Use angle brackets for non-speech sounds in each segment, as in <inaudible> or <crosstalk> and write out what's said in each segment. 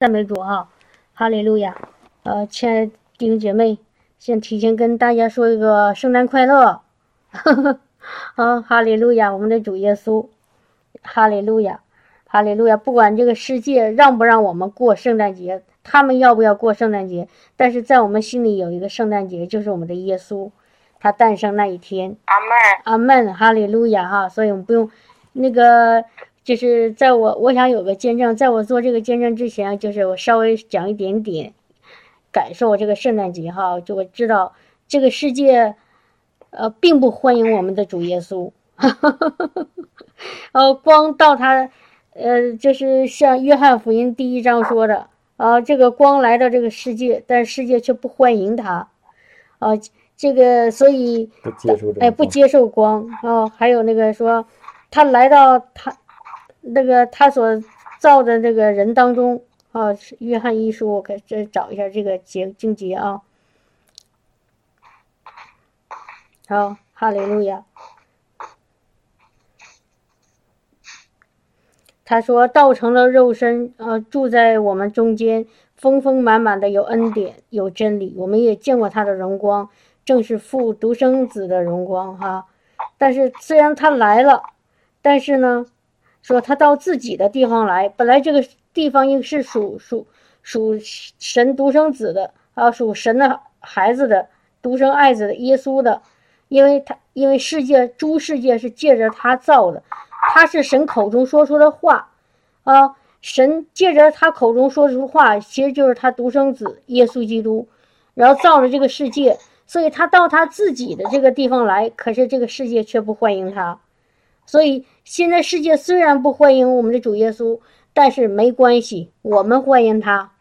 赞美主哈，哈利路亚！呃，亲爱的弟兄姐妹，先提前跟大家说一个圣诞快乐，<laughs> 啊，哈利路亚！我们的主耶稣，哈利路亚，哈利路亚！不管这个世界让不让我们过圣诞节，他们要不要过圣诞节，但是在我们心里有一个圣诞节，就是我们的耶稣，他诞生那一天。阿门。阿门，哈利路亚哈！所以我们不用那个。就是在我，我想有个见证，在我做这个见证之前，就是我稍微讲一点点感受这个圣诞节哈，就我知道这个世界，呃，并不欢迎我们的主耶稣，<laughs> 呃，光到他，呃，就是像约翰福音第一章说的，啊，这个光来到这个世界，但世界却不欢迎他，啊，这个所以不接受哎，不接受光啊，还有那个说他来到他。那个他所造的那个人当中啊，约翰一书，我给这找一下这个节经节啊。好，哈利路亚。他说道成了肉身，呃，住在我们中间，丰丰满满的有恩典，有真理。我们也见过他的荣光，正是父独生子的荣光哈。但是虽然他来了，但是呢。说他到自己的地方来，本来这个地方应是属属属神独生子的啊，属神的孩子的独生爱子的耶稣的，因为他因为世界诸世界是借着他造的，他是神口中说出的话。啊，神借着他口中说出话，其实就是他独生子耶稣基督，然后造了这个世界，所以他到他自己的这个地方来，可是这个世界却不欢迎他。所以现在世界虽然不欢迎我们的主耶稣，但是没关系，我们欢迎他，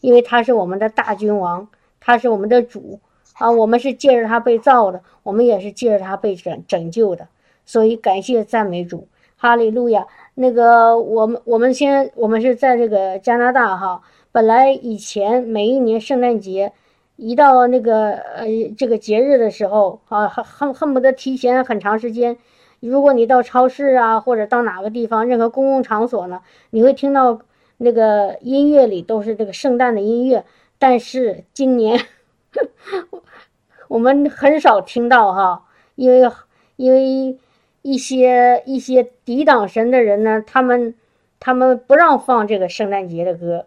因为他是我们的大君王，他是我们的主啊！我们是借着他被造的，我们也是借着他被拯拯救的。所以感谢赞美主，哈利路亚！那个我们我们先我们是在这个加拿大哈，本来以前每一年圣诞节一到那个呃这个节日的时候啊，恨恨恨不得提前很长时间。如果你到超市啊，或者到哪个地方，任何公共场所呢，你会听到那个音乐里都是这个圣诞的音乐。但是今年我们很少听到哈，因为因为一些一些抵挡神的人呢，他们他们不让放这个圣诞节的歌，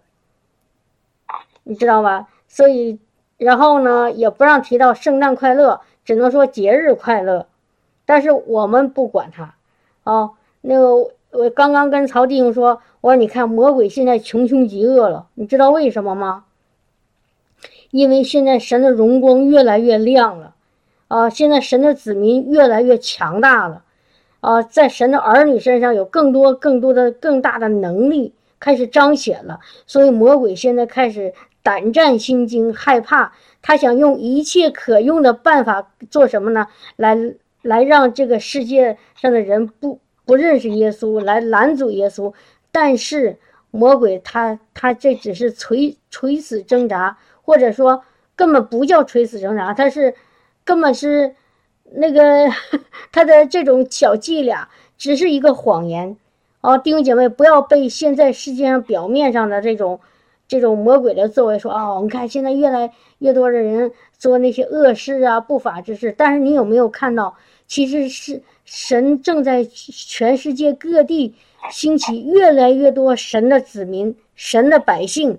你知道吧？所以然后呢，也不让提到圣诞快乐，只能说节日快乐。但是我们不管他，啊，那个我刚刚跟曹弟兄说，我说你看魔鬼现在穷凶极恶了，你知道为什么吗？因为现在神的荣光越来越亮了，啊，现在神的子民越来越强大了，啊，在神的儿女身上有更多更多的更大的能力开始彰显了，所以魔鬼现在开始胆战心惊，害怕，他想用一切可用的办法做什么呢？来。来让这个世界上的人不不认识耶稣，来拦阻耶稣。但是魔鬼他他这只是垂垂死挣扎，或者说根本不叫垂死挣扎，他是根本是那个 <laughs> 他的这种小伎俩，只是一个谎言。哦，弟兄姐妹，不要被现在世界上表面上的这种这种魔鬼的作为说哦，你看现在越来越多的人做那些恶事啊、不法之事，但是你有没有看到？其实是神正在全世界各地兴起越来越多神的子民、神的百姓，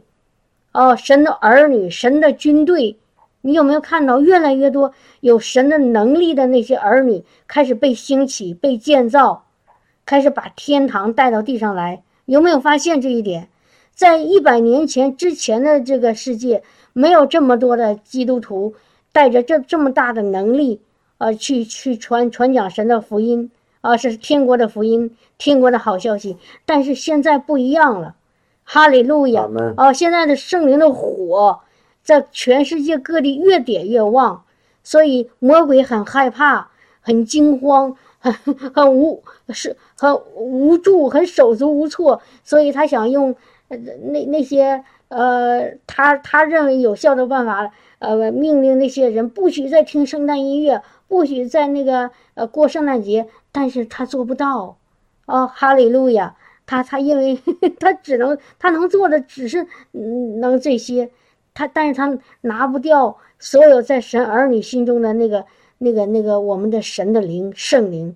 哦，神的儿女、神的军队。你有没有看到越来越多有神的能力的那些儿女开始被兴起、被建造，开始把天堂带到地上来？有没有发现这一点？在一百年前之前的这个世界，没有这么多的基督徒带着这这么大的能力。呃，去去传传讲神的福音啊，是天国的福音，天国的好消息。但是现在不一样了，哈利路亚！啊，现在的圣灵的火在全世界各地越点越旺，所以魔鬼很害怕，很惊慌，很很无是很无助，很手足无措，所以他想用那那些呃，他他认为有效的办法，呃，命令那些人不许再听圣诞音乐。不许在那个呃过圣诞节，但是他做不到，哦，哈利路亚，他他因为 <laughs> 他只能他能做的只是嗯能这些，他但是他拿不掉所有在神儿女心中的那个那个那个我们的神的灵圣灵，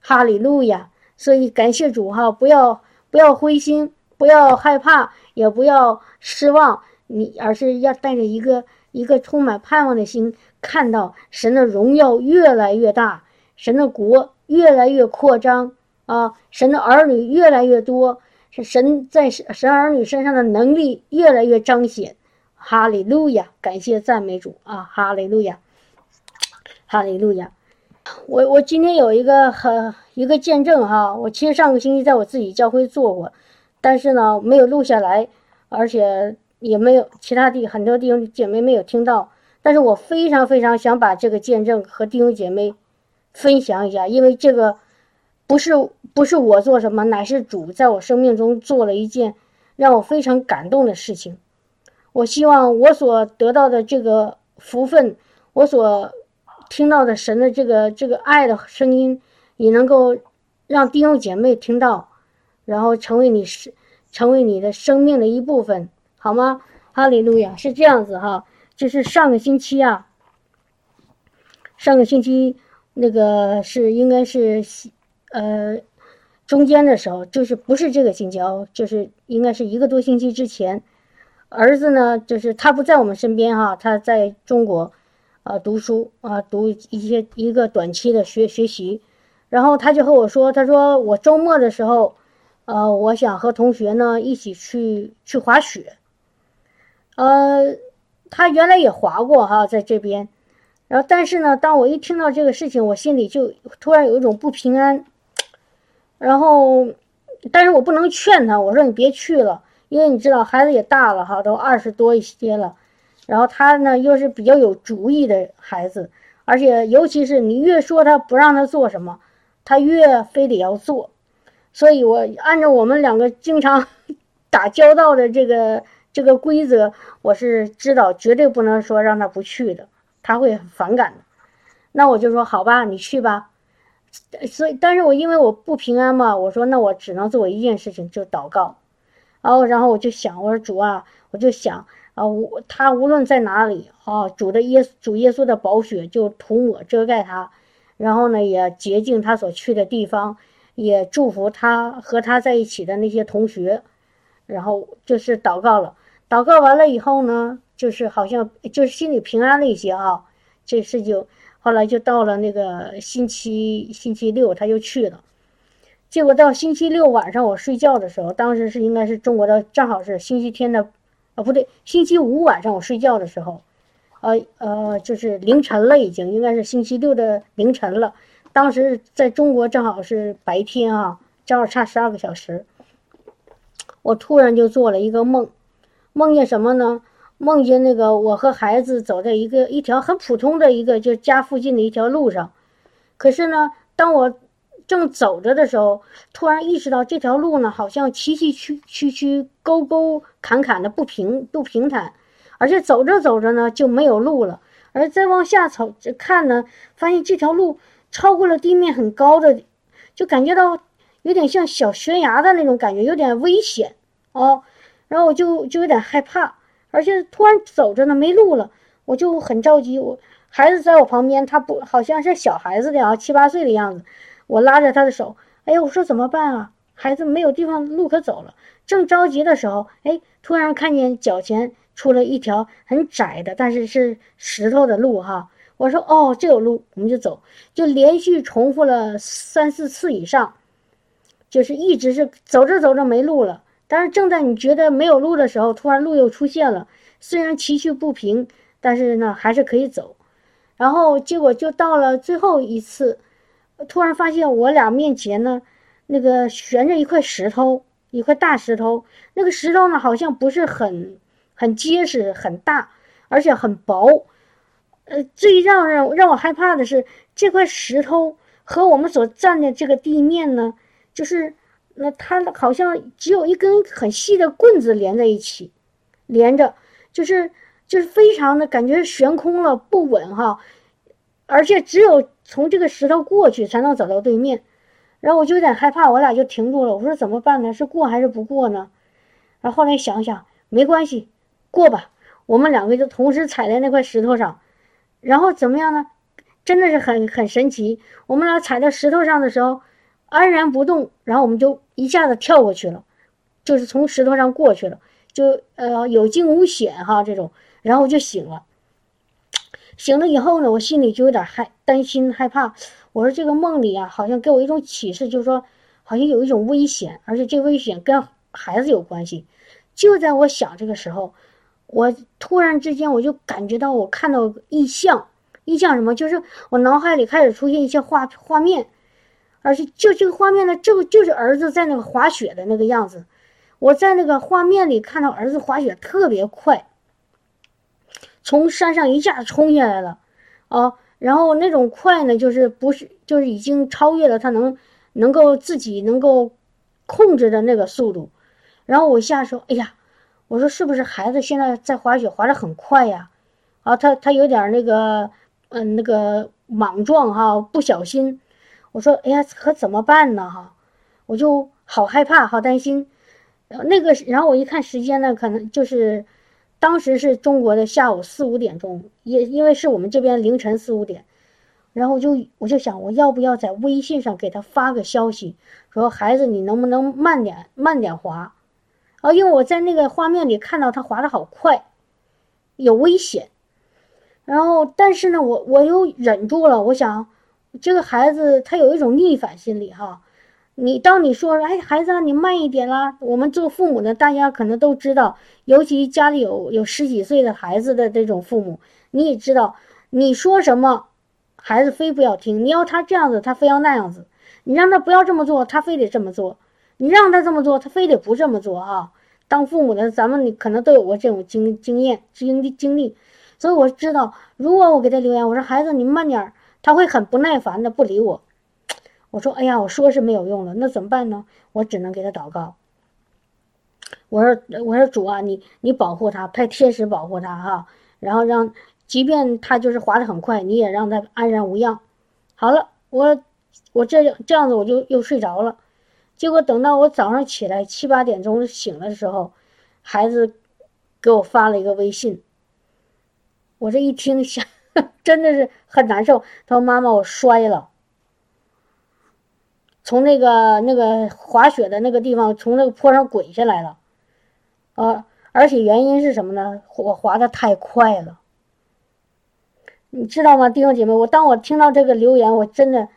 哈利路亚！所以感谢主哈，不要不要灰心，不要害怕，也不要失望，你而是要带着一个一个充满盼望的心，看到神的荣耀越来越大，神的国越来越扩张啊，神的儿女越来越多，神在神儿女身上的能力越来越彰显。哈利路亚，感谢赞美主啊！哈利路亚，哈利路亚。我我今天有一个很一个见证哈，我其实上个星期在我自己教会做过，但是呢没有录下来，而且也没有其他地很多弟兄姐妹没有听到，但是我非常非常想把这个见证和弟兄姐妹分享一下，因为这个不是不是我做什么，乃是主在我生命中做了一件让我非常感动的事情。我希望我所得到的这个福分，我所。听到的神的这个这个爱的声音，也能够让弟兄姐妹听到，然后成为你是成为你的生命的一部分，好吗？哈利路亚，是这样子哈。就是上个星期啊，上个星期那个是应该是呃中间的时候，就是不是这个星期哦，就是应该是一个多星期之前，儿子呢，就是他不在我们身边哈，他在中国。啊，读书啊，读一些一个短期的学学习，然后他就和我说，他说我周末的时候，呃，我想和同学呢一起去去滑雪。呃，他原来也滑过哈，在这边，然后但是呢，当我一听到这个事情，我心里就突然有一种不平安，然后，但是我不能劝他，我说你别去了，因为你知道孩子也大了哈，都二十多一些了。然后他呢，又是比较有主意的孩子，而且尤其是你越说他不让他做什么，他越非得要做。所以我按照我们两个经常 <laughs> 打交道的这个这个规则，我是知道绝对不能说让他不去的，他会很反感的。那我就说好吧，你去吧。所以，但是我因为我不平安嘛，我说那我只能做一件事情，就祷告。然后，然后我就想，我说主啊，我就想。啊，我他无论在哪里啊，主的耶主耶稣的宝血就涂抹遮盖他，然后呢也洁净他所去的地方，也祝福他和他在一起的那些同学，然后就是祷告了。祷告完了以后呢，就是好像就是心里平安了一些啊。这事就后来就到了那个星期星期六，他就去了。结果到星期六晚上我睡觉的时候，当时是应该是中国的正好是星期天的。啊，不对，星期五晚上我睡觉的时候，呃呃，就是凌晨了，已经应该是星期六的凌晨了。当时在中国正好是白天啊，正好差十二个小时。我突然就做了一个梦，梦见什么呢？梦见那个我和孩子走在一个一条很普通的一个就家附近的一条路上，可是呢，当我。正走着的时候，突然意识到这条路呢，好像崎崎岖岖岖、沟沟坎坎的不平不平坦，而且走着走着呢就没有路了。而再往下走看呢，发现这条路超过了地面很高的，就感觉到有点像小悬崖的那种感觉，有点危险哦。然后我就就有点害怕，而且突然走着呢没路了，我就很着急。我孩子在我旁边，他不好像是小孩子的啊，七八岁的样子。我拉着他的手，哎呀，我说怎么办啊？孩子没有地方路可走了。正着急的时候，哎，突然看见脚前出了一条很窄的，但是是石头的路哈。我说哦，这有路，我们就走。就连续重复了三四次以上，就是一直是走着走着没路了。但是正在你觉得没有路的时候，突然路又出现了。虽然崎岖不平，但是呢还是可以走。然后结果就到了最后一次。突然发现我俩面前呢，那个悬着一块石头，一块大石头。那个石头呢，好像不是很很结实、很大，而且很薄。呃，最让让让我害怕的是，这块石头和我们所站的这个地面呢，就是那它好像只有一根很细的棍子连在一起，连着，就是就是非常的感觉悬空了，不稳哈。而且只有从这个石头过去才能走到对面，然后我就有点害怕，我俩就停住了。我说怎么办呢？是过还是不过呢？然后后来想想，没关系，过吧。我们两个就同时踩在那块石头上，然后怎么样呢？真的是很很神奇。我们俩踩在石头上的时候，安然不动，然后我们就一下子跳过去了，就是从石头上过去了，就呃有惊无险哈这种。然后我就醒了，醒了以后呢，我心里就有点害担心害怕。我说这个梦里啊，好像给我一种启示，就是说好像有一种危险，而且这危险跟孩子有关系。就在我想这个时候。我突然之间，我就感觉到我看到异象，异象什么？就是我脑海里开始出现一些画画面，而且就这个画面呢，就就是儿子在那个滑雪的那个样子。我在那个画面里看到儿子滑雪特别快，从山上一下冲下来了，啊，然后那种快呢，就是不是就是已经超越了他能能够自己能够控制的那个速度。然后我下说，哎呀。我说是不是孩子现在在滑雪滑得很快呀？啊，他他有点那个，嗯，那个莽撞哈，不小心。我说，哎呀，可怎么办呢？哈，我就好害怕，好担心。那个，然后我一看时间呢，可能就是当时是中国的下午四五点钟，也因为是我们这边凌晨四五点。然后我就我就想，我要不要在微信上给他发个消息，说孩子，你能不能慢点慢点滑？啊，因为我在那个画面里看到他滑的好快，有危险。然后，但是呢，我我又忍住了。我想，这个孩子他有一种逆反心理哈。你当你说，哎，孩子，你慢一点啦。我们做父母的，大家可能都知道，尤其家里有有十几岁的孩子的这种父母，你也知道，你说什么，孩子非不要听。你要他这样子，他非要那样子。你让他不要这么做，他非得这么做。你让他这么做，他非得不这么做啊！当父母的咱们，可能都有过这种经经验、经经历，所以我知道，如果我给他留言，我说孩子你慢点儿，他会很不耐烦的不理我。我说哎呀，我说是没有用了，那怎么办呢？我只能给他祷告。我说我说主啊，你你保护他，派天使保护他哈，然后让即便他就是滑得很快，你也让他安然无恙。好了，我我这这样子我就又睡着了。结果等到我早上起来七八点钟醒的时候，孩子给我发了一个微信。我这一听，想 <laughs> 真的是很难受。他说：“妈妈，我摔了，从那个那个滑雪的那个地方，从那个坡上滚下来了。啊，而且原因是什么呢？我滑的太快了。你知道吗，弟兄姐妹？我当我听到这个留言，我真的。”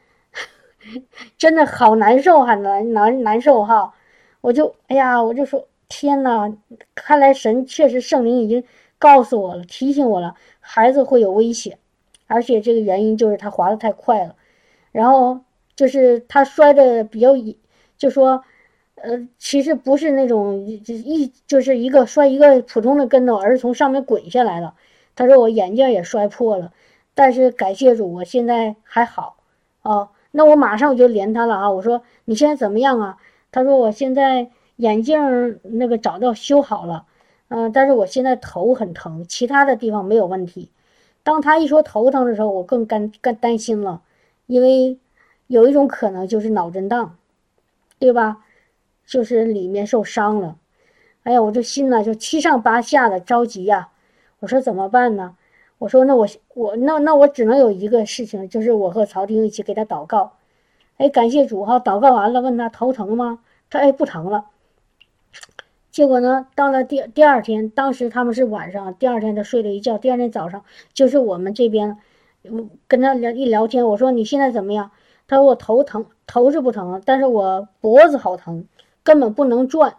<laughs> 真的好难受，很难难难受哈！我就哎呀，我就说天哪，看来神确实圣灵已经告诉我了，提醒我了，孩子会有危险，而且这个原因就是他滑的太快了，然后就是他摔的比较，就说呃，其实不是那种一就是一个摔一个普通的跟头，而是从上面滚下来了。他说我眼镜也摔破了，但是感谢主，我现在还好啊。那我马上我就连他了啊！我说你现在怎么样啊？他说我现在眼镜那个找到修好了，嗯，但是我现在头很疼，其他的地方没有问题。当他一说头疼的时候，我更干更担心了，因为有一种可能就是脑震荡，对吧？就是里面受伤了。哎呀，我这心呢就七上八下的着急呀！我说怎么办呢？我说那我我那那我只能有一个事情，就是我和曹丁一起给他祷告。哎，感谢主哈！祷告完了，问他头疼吗？他哎不疼了。结果呢，到了第第二天，当时他们是晚上，第二天他睡了一觉，第二天早上就是我们这边，跟他聊一聊天，我说你现在怎么样？他说我头疼，头是不疼，但是我脖子好疼，根本不能转。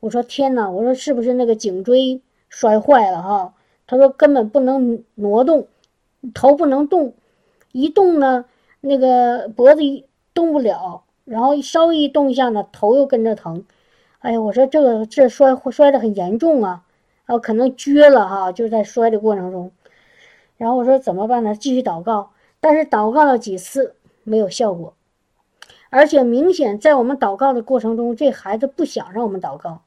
我说天哪！我说是不是那个颈椎摔坏了哈？他说根本不能挪动，头不能动，一动呢，那个脖子一动不了，然后稍微一动一下呢，头又跟着疼。哎呀，我说这个这摔摔的很严重啊，啊，可能撅了哈，就在摔的过程中。然后我说怎么办呢？继续祷告，但是祷告了几次没有效果，而且明显在我们祷告的过程中，这孩子不想让我们祷告，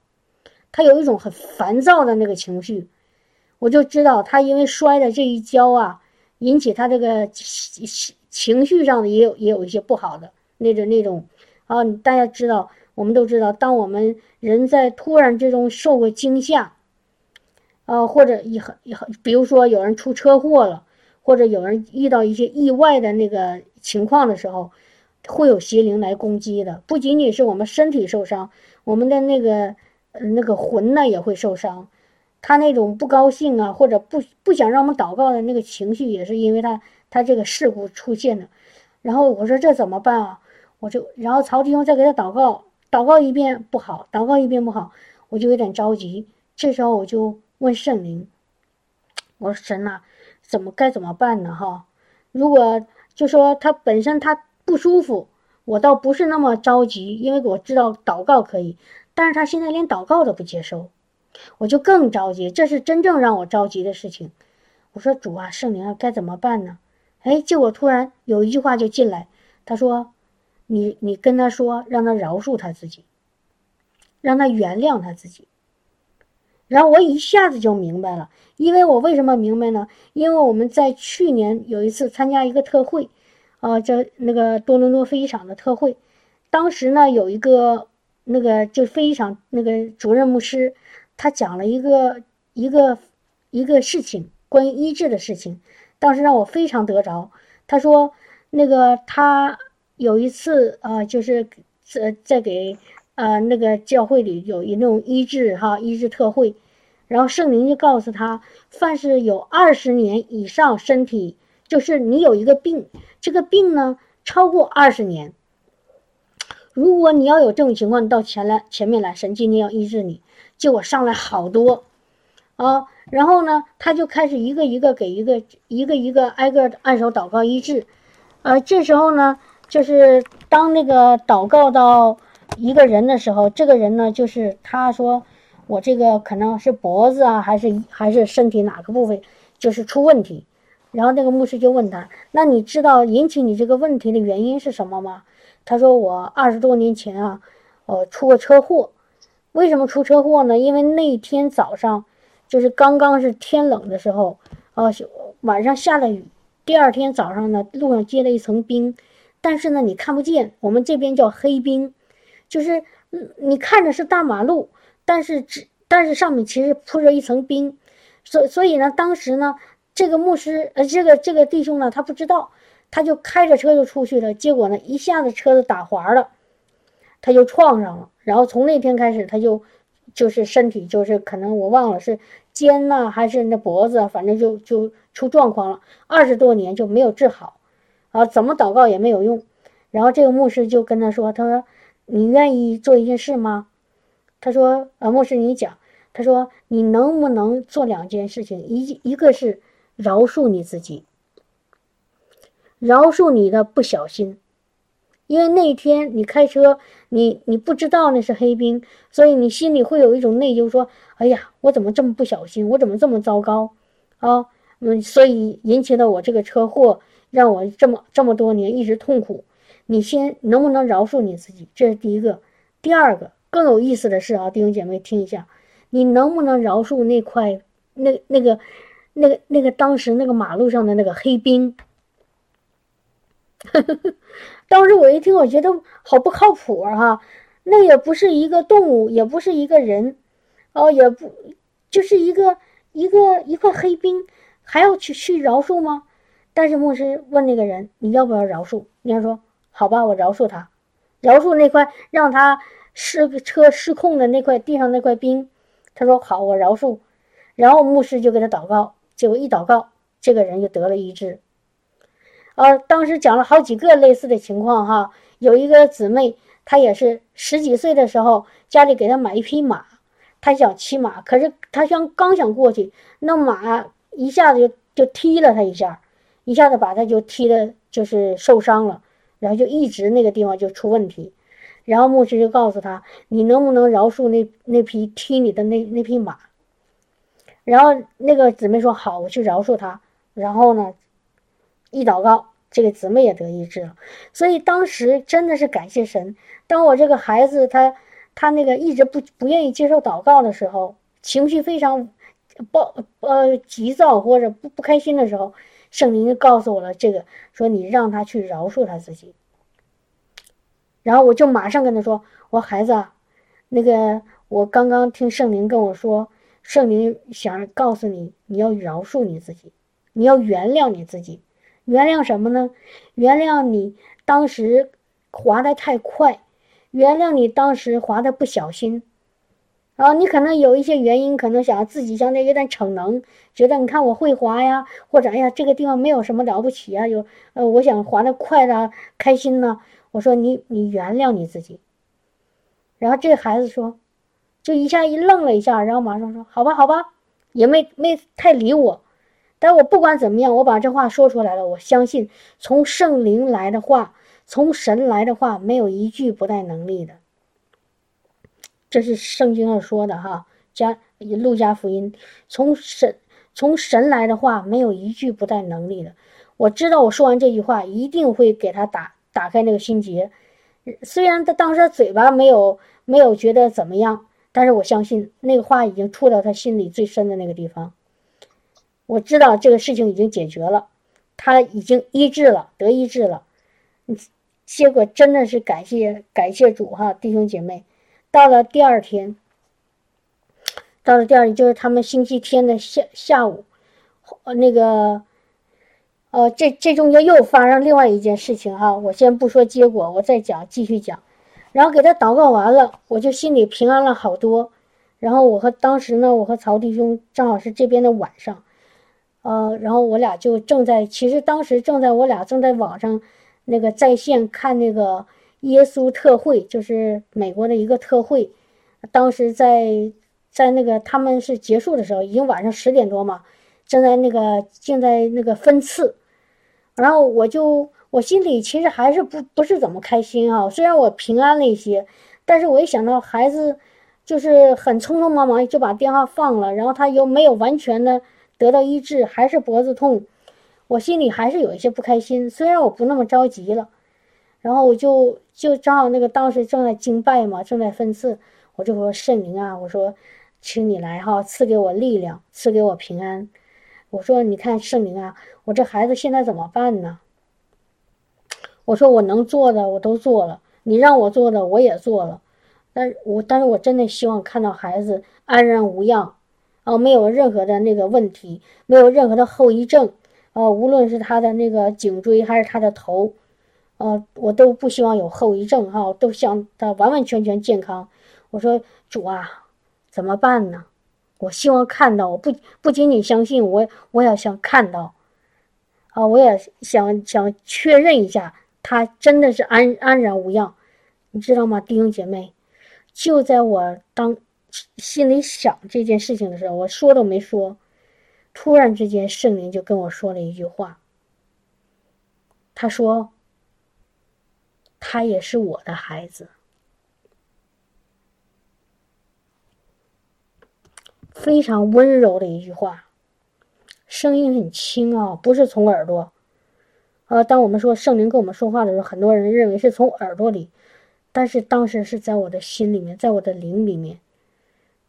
他有一种很烦躁的那个情绪。我就知道他因为摔的这一跤啊，引起他这个情绪上的也有也有一些不好的那种那种啊，大家知道，我们都知道，当我们人在突然之中受过惊吓，啊，或者以很很，比如说有人出车祸了，或者有人遇到一些意外的那个情况的时候，会有邪灵来攻击的。不仅仅是我们身体受伤，我们的那个那个魂呢也会受伤。他那种不高兴啊，或者不不想让我们祷告的那个情绪，也是因为他他这个事故出现的。然后我说这怎么办啊？我就然后曹弟兄再给他祷告，祷告一遍不好，祷告一遍不好，我就有点着急。这时候我就问圣灵，我说神呐，怎么该怎么办呢？哈，如果就说他本身他不舒服，我倒不是那么着急，因为我知道祷告可以，但是他现在连祷告都不接受。我就更着急，这是真正让我着急的事情。我说主啊，圣灵啊，该怎么办呢？哎，结果突然有一句话就进来，他说：“你你跟他说，让他饶恕他自己，让他原谅他自己。”然后我一下子就明白了，因为我为什么明白呢？因为我们在去年有一次参加一个特会，啊，叫那个多伦多飞机场的特会，当时呢有一个那个就飞机场那个主任牧师。他讲了一个一个一个事情，关于医治的事情，当时让我非常得着。他说，那个他有一次啊，就是在在给呃那个教会里有一那种医治哈医治特会，然后圣灵就告诉他，凡是有二十年以上身体，就是你有一个病，这个病呢超过二十年，如果你要有这种情况，你到前来前面来，神今天要医治你。结果上来好多，啊，然后呢，他就开始一个一个给一个一个一个挨个按手祷告医治，呃，这时候呢，就是当那个祷告到一个人的时候，这个人呢，就是他说我这个可能是脖子啊，还是还是身体哪个部位就是出问题，然后那个牧师就问他，那你知道引起你这个问题的原因是什么吗？他说我二十多年前啊，呃，出过车祸。为什么出车祸呢？因为那天早上，就是刚刚是天冷的时候，呃，晚上下了雨。第二天早上呢，路上结了一层冰，但是呢，你看不见。我们这边叫黑冰，就是你看着是大马路，但是只但是上面其实铺着一层冰。所所以呢，当时呢，这个牧师呃，这个这个弟兄呢，他不知道，他就开着车就出去了。结果呢，一下子车子打滑了，他就撞上了。然后从那天开始，他就就是身体就是可能我忘了是肩呐还是那脖子，反正就就出状况了。二十多年就没有治好，啊，怎么祷告也没有用。然后这个牧师就跟他说：“他说你愿意做一件事吗？”他说：“啊，牧师你讲。”他说：“你能不能做两件事情？一一个是饶恕你自己，饶恕你的不小心。”因为那一天你开车，你你不知道那是黑冰，所以你心里会有一种内疚，说：“哎呀，我怎么这么不小心？我怎么这么糟糕？啊，嗯，所以引起了我这个车祸，让我这么这么多年一直痛苦。你先能不能饶恕你自己？这是第一个。第二个更有意思的是啊，弟兄姐妹听一下，你能不能饶恕那块那那个那个那个当时那个马路上的那个黑冰？” <laughs> 当时我一听，我觉得好不靠谱啊！那也不是一个动物，也不是一个人，哦，也不就是一个一个一块黑冰，还要去去饶恕吗？但是牧师问那个人：“你要不要饶恕？”人家说：“好吧，我饶恕他，饶恕那块让他失车失控的那块地上那块冰。”他说：“好，我饶恕。”然后牧师就给他祷告，结果一祷告，这个人就得了医治。呃，当时讲了好几个类似的情况哈，有一个姊妹，她也是十几岁的时候，家里给她买一匹马，她想骑马，可是她想刚想过去，那马一下子就就踢了她一下，一下子把她就踢的，就是受伤了，然后就一直那个地方就出问题，然后牧师就告诉她，你能不能饶恕那那匹踢你的那那匹马？然后那个姊妹说好，我去饶恕他，然后呢？一祷告，这个姊妹也得医治了，所以当时真的是感谢神。当我这个孩子他他那个一直不不愿意接受祷告的时候，情绪非常暴呃急躁或者不不开心的时候，圣灵就告诉我了这个，说你让他去饶恕他自己。然后我就马上跟他说：“我孩子，啊那个我刚刚听圣灵跟我说，圣灵想告诉你，你要饶恕你自己，你要原谅你自己，原谅什么呢？原谅你当时滑的太快，原谅你当时滑的不小心。”然后你可能有一些原因，可能想自己相对有点逞能，觉得你看我会滑呀，或者哎呀这个地方没有什么了不起啊，有呃我想滑的快的开心呢。我说你你原谅你自己。然后这孩子说，就一下一愣了一下，然后马上说好吧好吧，也没没太理我。但我不管怎么样，我把这话说出来了。我相信从圣灵来的话，从神来的话，没有一句不带能力的。这是圣经上说的哈，加路加福音，从神从神来的话，没有一句不带能力的。我知道我说完这句话，一定会给他打打开那个心结。虽然他当时嘴巴没有没有觉得怎么样，但是我相信那个话已经触到他心里最深的那个地方。我知道这个事情已经解决了，他已经医治了，得医治了。结果真的是感谢感谢主哈，弟兄姐妹。到了第二天，到了第二，就是他们星期天的下下午，呃，那个，呃，这这中间又发生另外一件事情哈。我先不说结果，我再讲，继续讲。然后给他祷告完了，我就心里平安了好多。然后我和当时呢，我和曹弟兄正好是这边的晚上，呃，然后我俩就正在，其实当时正在我俩正在网上那个在线看那个。耶稣特会就是美国的一个特会，当时在在那个他们是结束的时候，已经晚上十点多嘛，正在那个正在那个分次，然后我就我心里其实还是不不是怎么开心啊。虽然我平安了一些，但是我一想到孩子就是很匆匆忙忙就把电话放了，然后他又没有完全的得到医治，还是脖子痛，我心里还是有一些不开心。虽然我不那么着急了。然后我就就正好那个当时正在经拜嘛，正在分次，我就说圣灵啊，我说，请你来哈，赐给我力量，赐给我平安。我说你看圣灵啊，我这孩子现在怎么办呢？我说我能做的我都做了，你让我做的我也做了，但我但是我真的希望看到孩子安然无恙，啊，没有任何的那个问题，没有任何的后遗症，啊，无论是他的那个颈椎还是他的头。呃，我都不希望有后遗症哈，都想他完完全全健康。我说主啊，怎么办呢？我希望看到，我不不仅仅相信，我我也想看到，啊，我也想想确认一下，他真的是安安然无恙，你知道吗，弟兄姐妹？就在我当心里想这件事情的时候，我说都没说，突然之间圣灵就跟我说了一句话，他说。他也是我的孩子，非常温柔的一句话，声音很轻啊，不是从耳朵。呃，当我们说圣灵跟我们说话的时候，很多人认为是从耳朵里，但是当时是在我的心里面，在我的灵里面，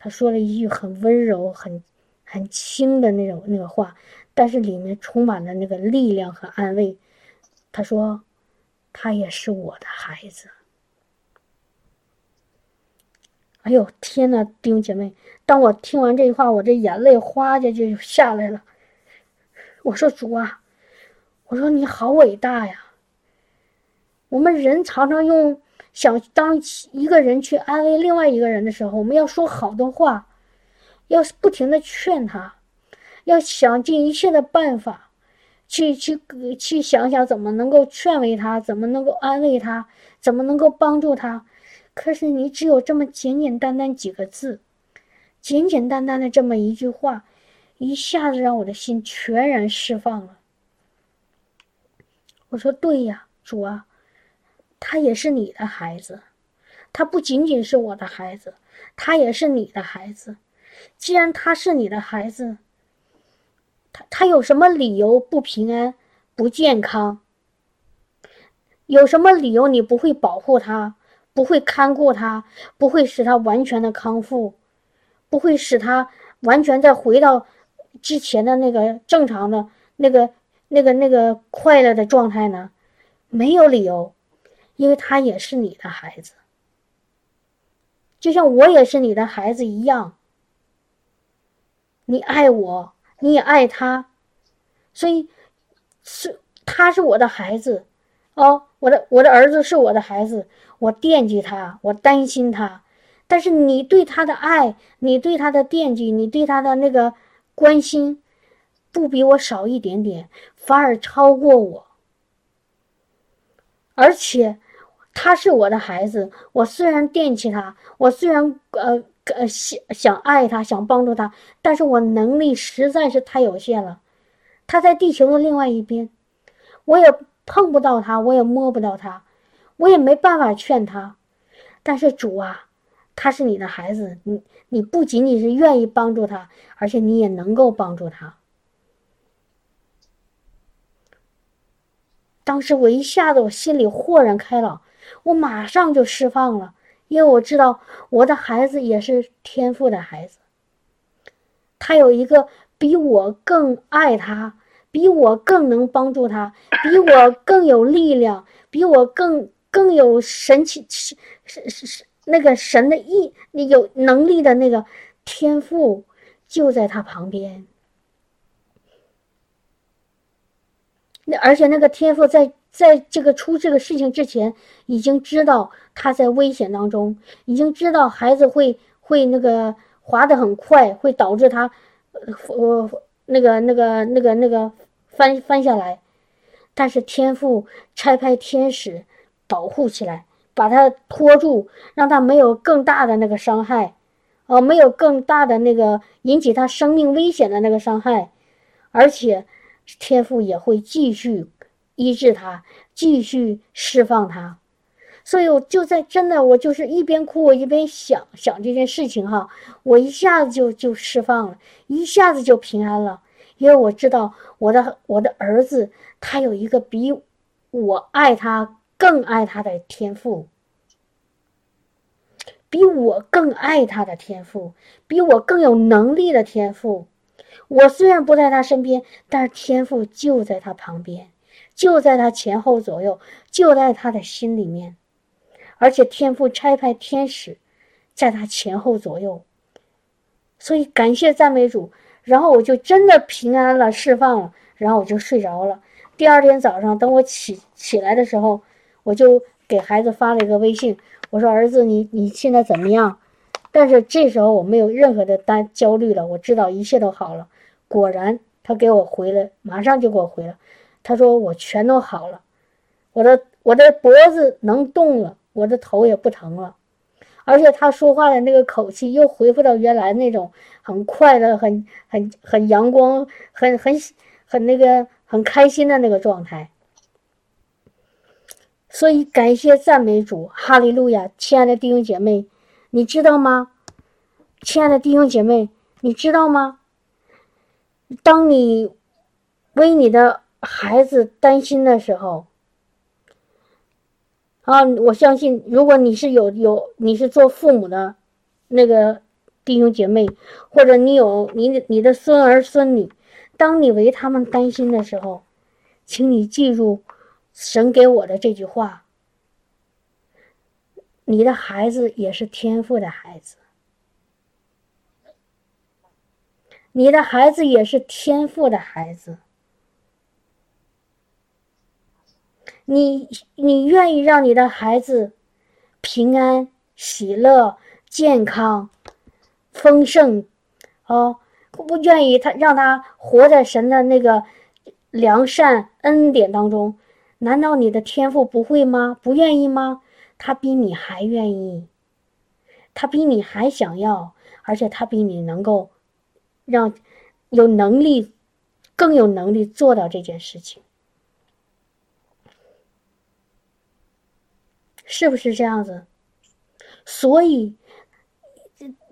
他说了一句很温柔、很很轻的那种那个话，但是里面充满了那个力量和安慰。他说。他也是我的孩子。哎呦天呐，弟兄姐妹！当我听完这句话，我这眼泪哗家就下来了。我说主啊，我说你好伟大呀！我们人常常用想当一个人去安慰另外一个人的时候，我们要说好多话，要是不停的劝他，要想尽一切的办法。去去去想想怎么能够劝慰他，怎么能够安慰他，怎么能够帮助他。可是你只有这么简简单单几个字，简简单单的这么一句话，一下子让我的心全然释放了。我说对呀，主啊，他也是你的孩子，他不仅仅是我的孩子，他也是你的孩子。既然他是你的孩子，他他有什么理由不平安、不健康？有什么理由你不会保护他、不会看顾他、不会使他完全的康复、不会使他完全再回到之前的那个正常的那个、那个、那个快乐的状态呢？没有理由，因为他也是你的孩子，就像我也是你的孩子一样。你爱我，你也爱他，所以是他是我的孩子哦，我的我的儿子是我的孩子，我惦记他，我担心他。但是你对他的爱，你对他的惦记，你对他的那个关心，不比我少一点点，反而超过我。而且他是我的孩子，我虽然惦记他，我虽然呃呃想想爱他，想帮助他，但是我能力实在是太有限了。他在地球的另外一边，我也碰不到他，我也摸不到他，我也没办法劝他。但是主啊。他是你的孩子，你你不仅仅是愿意帮助他，而且你也能够帮助他。当时我一下子我心里豁然开朗，我马上就释放了，因为我知道我的孩子也是天赋的孩子，他有一个比我更爱他，比我更能帮助他，比我更有力量，比我更更有神奇是是是。那个神的意，有能力的那个天赋就在他旁边。那而且那个天赋在在这个出这个事情之前，已经知道他在危险当中，已经知道孩子会会那个滑得很快，会导致他呃那个那个那个那个翻翻下来。但是天赋差派天使保护起来。把他拖住，让他没有更大的那个伤害，哦，没有更大的那个引起他生命危险的那个伤害，而且天父也会继续医治他，继续释放他。所以我就在真的，我就是一边哭，我一边想想这件事情哈，我一下子就就释放了，一下子就平安了，因为我知道我的我的儿子他有一个比我爱他。更爱他的天赋，比我更爱他的天赋，比我更有能力的天赋。我虽然不在他身边，但是天赋就在他旁边，就在他前后左右，就在他的心里面。而且天赋差派天使在他前后左右，所以感谢赞美主。然后我就真的平安了，释放了，然后我就睡着了。第二天早上，等我起起来的时候。我就给孩子发了一个微信，我说：“儿子，你你现在怎么样？”但是这时候我没有任何的担焦虑了，我知道一切都好了。果然，他给我回了，马上就给我回了。他说：“我全都好了，我的我的脖子能动了，我的头也不疼了，而且他说话的那个口气又恢复到原来那种很快乐、很很很阳光、很很很那个很开心的那个状态。”所以，感谢赞美主，哈利路亚！亲爱的弟兄姐妹，你知道吗？亲爱的弟兄姐妹，你知道吗？当你为你的孩子担心的时候，啊，我相信，如果你是有有你是做父母的那个弟兄姐妹，或者你有你你的孙儿孙女，当你为他们担心的时候，请你记住。神给我的这句话：“你的孩子也是天赋的孩子，你的孩子也是天赋的孩子。你你愿意让你的孩子平安、喜乐、健康、丰盛，哦，不愿意他让他活在神的那个良善恩典当中。”难道你的天赋不会吗？不愿意吗？他比你还愿意，他比你还想要，而且他比你能够让有能力，更有能力做到这件事情，是不是这样子？所以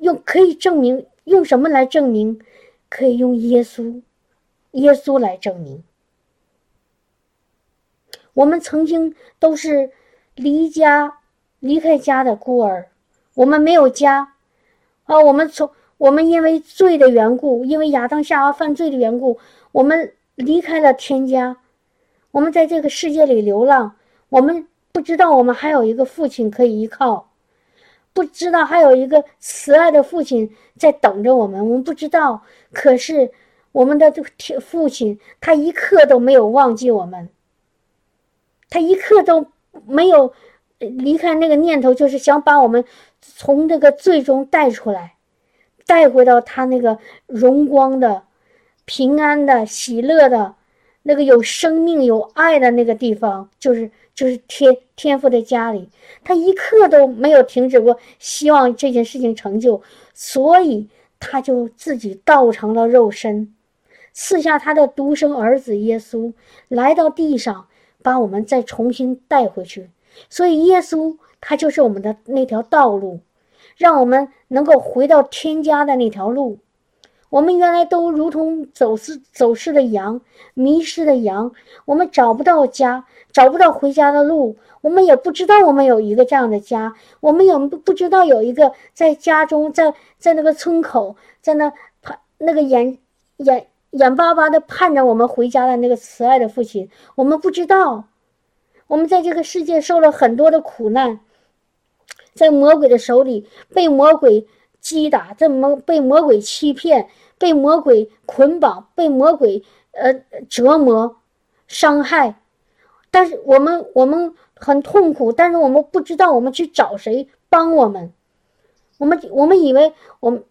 用可以证明，用什么来证明？可以用耶稣，耶稣来证明。我们曾经都是离家、离开家的孤儿，我们没有家啊！我们从我们因为罪的缘故，因为亚当夏娃犯罪的缘故，我们离开了天家，我们在这个世界里流浪，我们不知道我们还有一个父亲可以依靠，不知道还有一个慈爱的父亲在等着我们。我们不知道，可是我们的父父亲他一刻都没有忘记我们，他一刻都没有离开那个念头，就是想把我们从这个最终带出来，带回到他那个荣光的、平安的、喜乐的。那个有生命、有爱的那个地方，就是就是天天父的家里，他一刻都没有停止过希望这件事情成就，所以他就自己道成了肉身，赐下他的独生儿子耶稣来到地上，把我们再重新带回去。所以耶稣他就是我们的那条道路，让我们能够回到天家的那条路。我们原来都如同走失走失的羊，迷失的羊，我们找不到家，找不到回家的路，我们也不知道我们有一个这样的家，我们也不知道有一个在家中，在在那个村口，在那盼那个眼眼眼巴巴的盼着我们回家的那个慈爱的父亲，我们不知道，我们在这个世界受了很多的苦难，在魔鬼的手里被魔鬼击打，在魔被魔鬼欺骗。被魔鬼捆绑，被魔鬼呃折磨、伤害，但是我们我们很痛苦，但是我们不知道我们去找谁帮我们。我们我们以为我们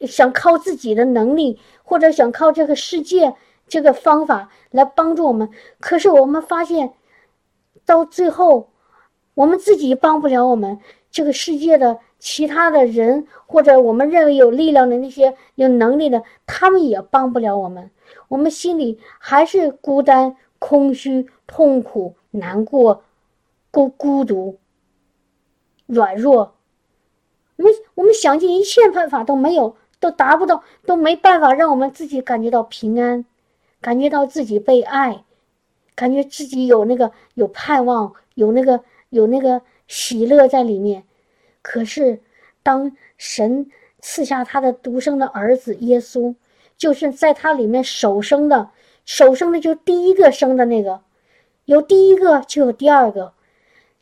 想靠自己的能力，或者想靠这个世界这个方法来帮助我们，可是我们发现，到最后，我们自己帮不了我们这个世界的。其他的人或者我们认为有力量的那些有能力的，他们也帮不了我们。我们心里还是孤单、空虚、痛苦、难过、孤孤独、软弱。我们我们想尽一切办法都没有，都达不到，都没办法让我们自己感觉到平安，感觉到自己被爱，感觉自己有那个有盼望，有那个有那个喜乐在里面。可是，当神赐下他的独生的儿子耶稣，就是在他里面首生的，首生的就第一个生的那个，有第一个就有第二个，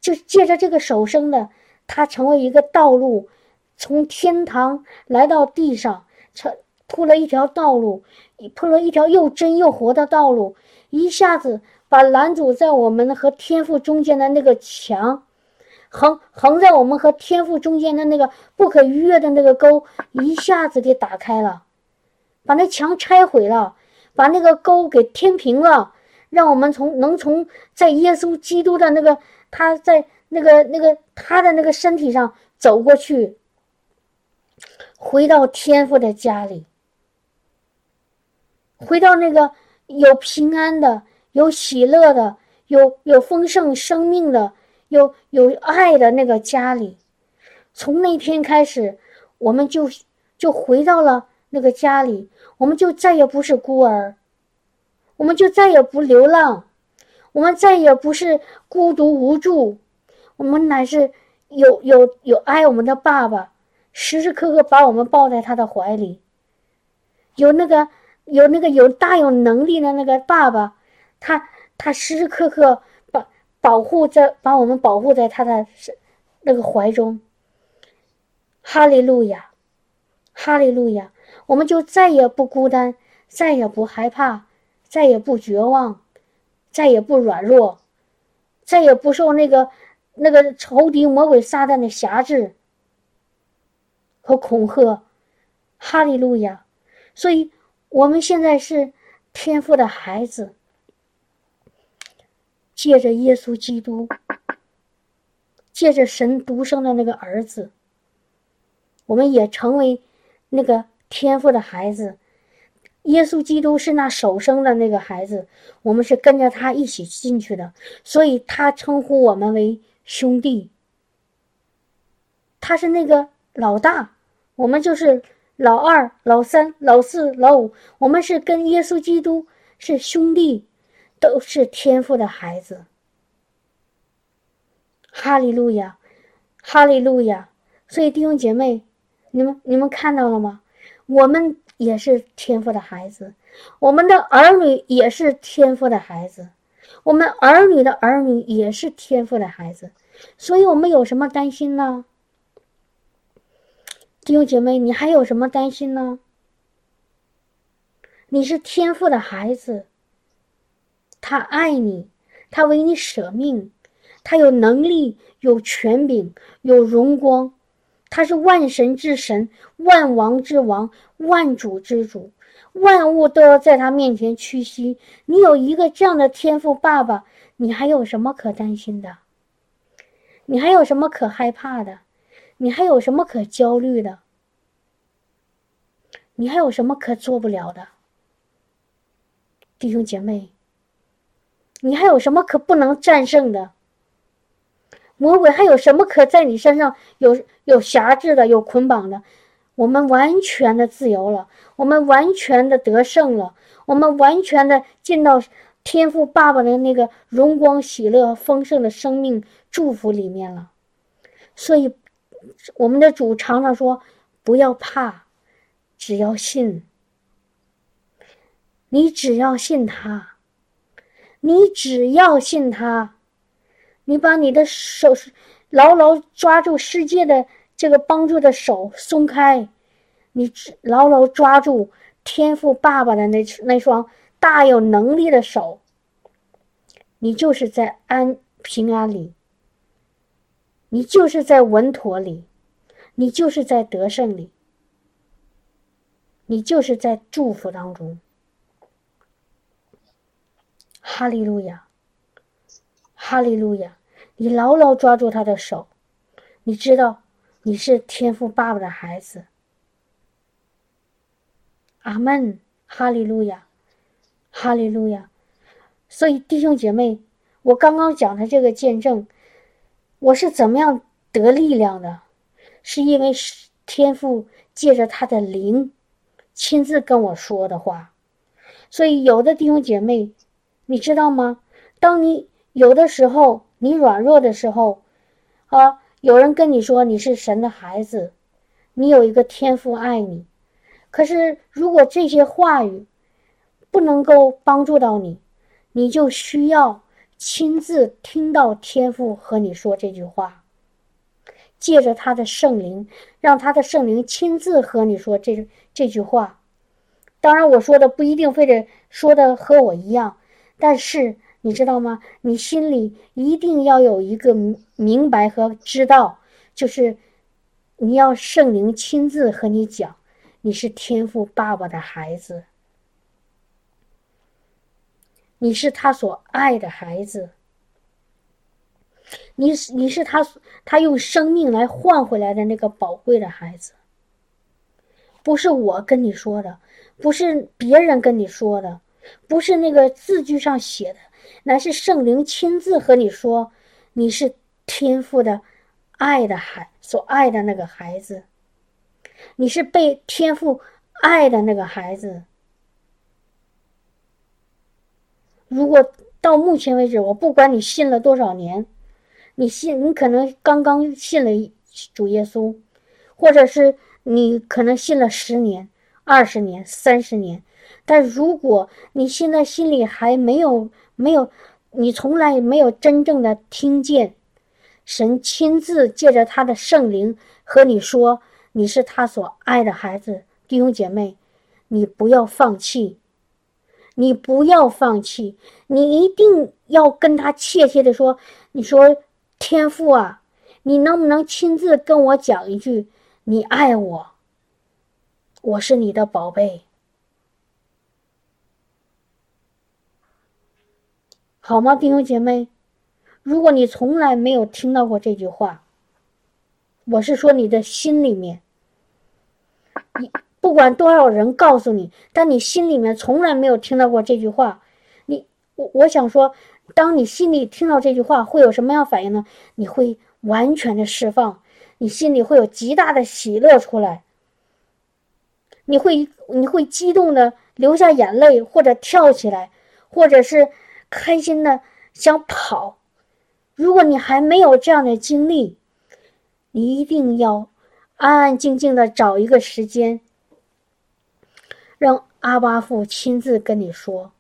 就借着这个首生的，他成为一个道路，从天堂来到地上，成铺了一条道路，铺了一条又真又活的道路，一下子把拦阻在我们和天父中间的那个墙。横横在我们和天赋中间的那个不可逾越的那个沟，一下子给打开了，把那墙拆毁了，把那个沟给填平了，让我们从能从在耶稣基督的那个他在那个那个他的那个身体上走过去，回到天父的家里，回到那个有平安的、有喜乐的、有有丰盛生命的。有有爱的那个家里，从那天开始，我们就就回到了那个家里，我们就再也不是孤儿，我们就再也不流浪，我们再也不是孤独无助，我们乃是有有有爱我们的爸爸，时时刻刻把我们抱在他的怀里，有那个有那个有大有能力的那个爸爸，他他时时刻刻。保护在把我们保护在他的那个怀中，哈利路亚，哈利路亚，我们就再也不孤单，再也不害怕，再也不绝望，再也不软弱，再也不受那个那个仇敌魔鬼撒旦的辖制和恐吓，哈利路亚。所以，我们现在是天父的孩子。借着耶稣基督，借着神独生的那个儿子，我们也成为那个天赋的孩子。耶稣基督是那首生的那个孩子，我们是跟着他一起进去的，所以他称呼我们为兄弟。他是那个老大，我们就是老二、老三、老四、老五，我们是跟耶稣基督是兄弟。都是天赋的孩子，哈利路亚，哈利路亚！所以弟兄姐妹，你们你们看到了吗？我们也是天赋的孩子，我们的儿女也是天赋的孩子，我们儿女的儿女也是天赋的孩子，所以我们有什么担心呢？弟兄姐妹，你还有什么担心呢？你是天赋的孩子，他爱你，他为你舍命，他有能力、有权柄、有荣光，他是万神之神、万王之王、万主之主。万物都要在他面前屈膝。你有一个这样的天赋，爸爸，你还有什么可担心的？你还有什么可害怕的？你还有什么可焦虑的？你还有什么可做不了的？弟兄姐妹，你还有什么可不能战胜的？魔鬼还有什么可在你身上有有辖制的、有捆绑的？我们完全的自由了，我们完全的得胜了，我们完全的进到天赋爸爸的那个荣光、喜乐、丰盛的生命祝福里面了。所以，我们的主常常说：“不要怕，只要信。你只要信他，你只要信他，你把你的手牢牢抓住世界的。”这个帮助的手松开，你牢牢抓住天赋爸爸的那那双大有能力的手，你就是在安平安里，你就是在稳妥里，你就是在得胜里，你就是在祝福当中。哈利路亚，哈利路亚！你牢牢抓住他的手，你知道。你是天赋爸爸的孩子，阿门，哈利路亚，哈利路亚。所以弟兄姐妹，我刚刚讲的这个见证，我是怎么样得力量的？是因为天赋借着他的灵亲自跟我说的话。所以有的弟兄姐妹，你知道吗？当你有的时候你软弱的时候，啊。有人跟你说你是神的孩子，你有一个天赋爱你，可是如果这些话语不能够帮助到你，你就需要亲自听到天赋和你说这句话，借着他的圣灵，让他的圣灵亲自和你说这这句话。当然，我说的不一定非得说的和我一样，但是。你知道吗？你心里一定要有一个明白和知道，就是你要圣灵亲自和你讲，你是天赋爸爸的孩子，你是他所爱的孩子，你是你是他他用生命来换回来的那个宝贵的孩子，不是我跟你说的，不是别人跟你说的，不是那个字句上写的。乃是圣灵亲自和你说，你是天父的爱的孩，所爱的那个孩子，你是被天父爱的那个孩子。如果到目前为止，我不管你信了多少年，你信你可能刚刚信了主耶稣，或者是你可能信了十年、二十年、三十年，但如果你现在心里还没有，没有，你从来没有真正的听见神亲自借着他的圣灵和你说，你是他所爱的孩子，弟兄姐妹，你不要放弃，你不要放弃，你一定要跟他切切的说，你说天父啊，你能不能亲自跟我讲一句，你爱我，我是你的宝贝。好吗，弟兄姐妹？如果你从来没有听到过这句话，我是说你的心里面，你不管多少人告诉你，但你心里面从来没有听到过这句话，你我我想说，当你心里听到这句话，会有什么样反应呢？你会完全的释放，你心里会有极大的喜乐出来，你会你会激动的流下眼泪，或者跳起来，或者是。开心的想跑，如果你还没有这样的经历，你一定要安安静静的找一个时间，让阿巴父亲自跟你说。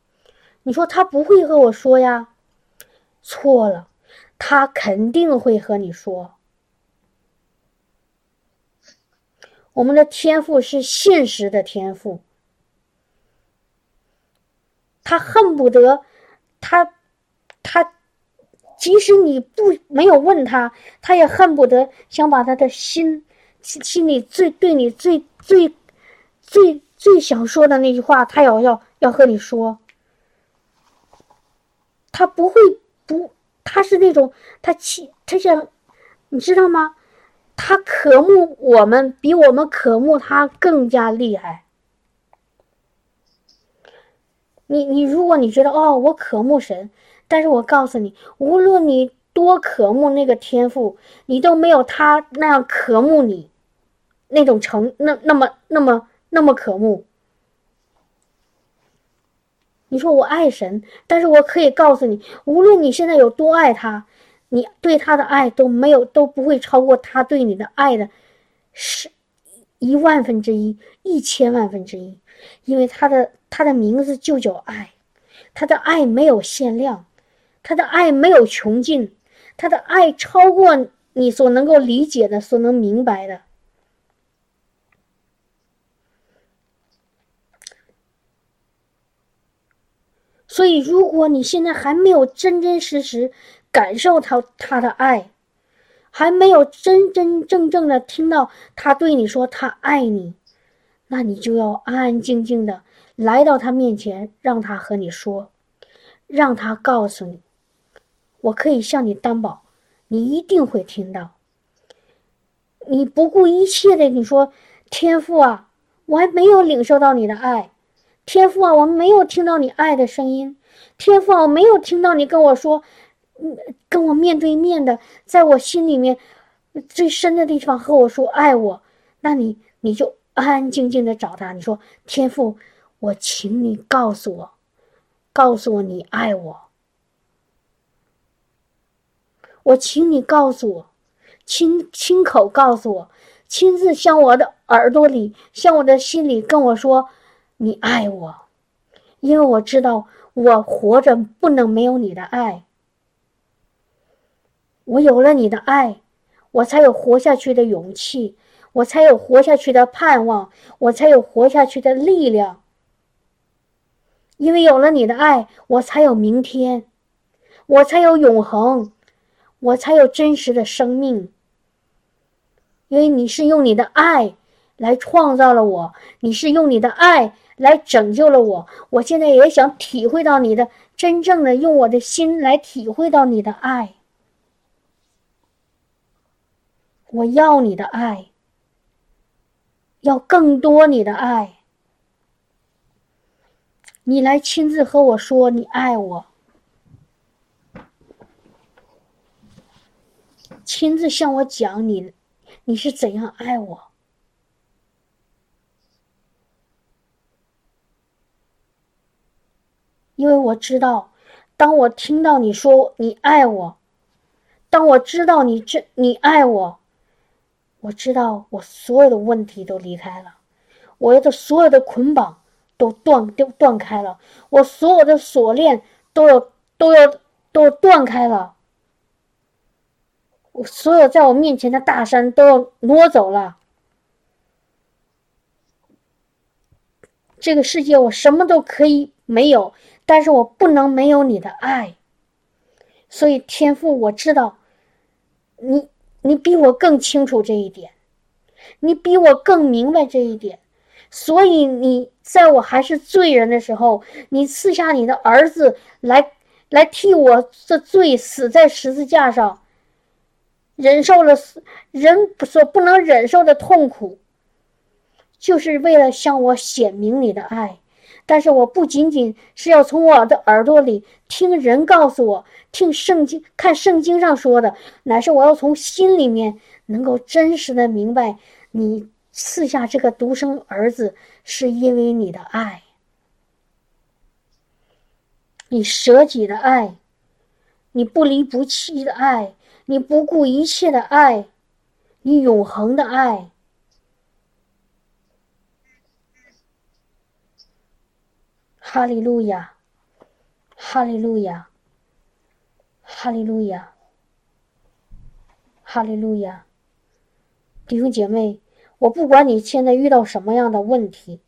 你说他不会和我说呀，错了，他肯定会和你说。我们的天赋是现实的天赋，他恨不得，他，他，即使你不没有问他，他也恨不得想把他的心心心里最对你最最最最想说的那句话，他要要要和你说。他不会不，他是那种他气他想，你知道吗？他渴慕我们，比我们渴慕他更加厉害。你你，如果你觉得哦，我渴慕神，但是我告诉你，无论你多渴慕那个天赋，你都没有他那样渴慕你，那种成那那么那么那么渴慕。你说我爱神，但是我可以告诉你，无论你现在有多爱他。你对他的爱都没有都不会超过他对你的爱的，十一万分之一，一千万分之一，因为他的他的名字就叫爱，他的爱没有限量，他的爱没有穷尽，他的爱超过你所能够理解的，所能明白的。所以，如果你现在还没有真真实实，感受他他的爱，还没有真真正正的听到他对你说他爱你，那你就要安安静静的来到他面前，让他和你说，让他告诉你，我可以向你担保，你一定会听到。你不顾一切的你说天父啊，我还没有领受到你的爱，天父啊，我没有听到你爱的声音，天父啊，我没有听到你跟我说。跟我面对面的，在我心里面最深的地方和我说爱我，那你你就安安静静的找他。你说天父，我请你告诉我，告诉我你爱我，我请你告诉我，亲亲口告诉我，亲自向我的耳朵里，向我的心里跟我说你爱我，因为我知道我活着不能没有你的爱。我有了你的爱，我才有活下去的勇气，我才有活下去的盼望，我才有活下去的力量。因为有了你的爱，我才有明天，我才有永恒，我才有真实的生命。因为你是用你的爱来创造了我，你是用你的爱来拯救了我。我现在也想体会到你的真正的，用我的心来体会到你的爱。我要你的爱，要更多你的爱。你来亲自和我说你爱我，亲自向我讲你你是怎样爱我。因为我知道，当我听到你说你爱我，当我知道你这你爱我。我知道，我所有的问题都离开了，我的所有的捆绑都断都断开了，我所有的锁链都要都要都断开了，我所有在我面前的大山都要挪走了。这个世界我什么都可以没有，但是我不能没有你的爱。所以天父，我知道你。你比我更清楚这一点，你比我更明白这一点，所以你在我还是罪人的时候，你赐下你的儿子来，来替我的罪死在十字架上，忍受了人所不能忍受的痛苦，就是为了向我显明你的爱。但是我不仅仅是要从我的耳朵里听人告诉我，听圣经看圣经上说的，乃是我要从心里面能够真实的明白，你赐下这个独生儿子是因为你的爱，你舍己的爱，你不离不弃的爱，你不顾一切的爱，你永恒的爱。哈利路亚，哈利路亚，哈利路亚，哈利路亚，弟兄姐妹，我不管你现在遇到什么样的问题，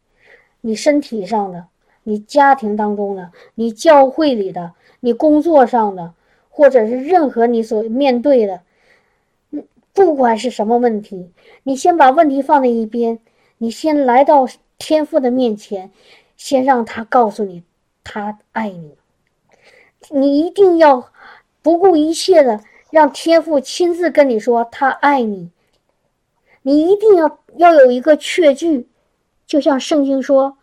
你身体上的，你家庭当中的，你教会里的，你工作上的，或者是任何你所面对的，不管是什么问题，你先把问题放在一边，你先来到天父的面前，先让他告诉你，他爱你，你一定要。不顾一切的让天父亲自跟你说他爱你，你一定要要有一个确据，就像圣经说，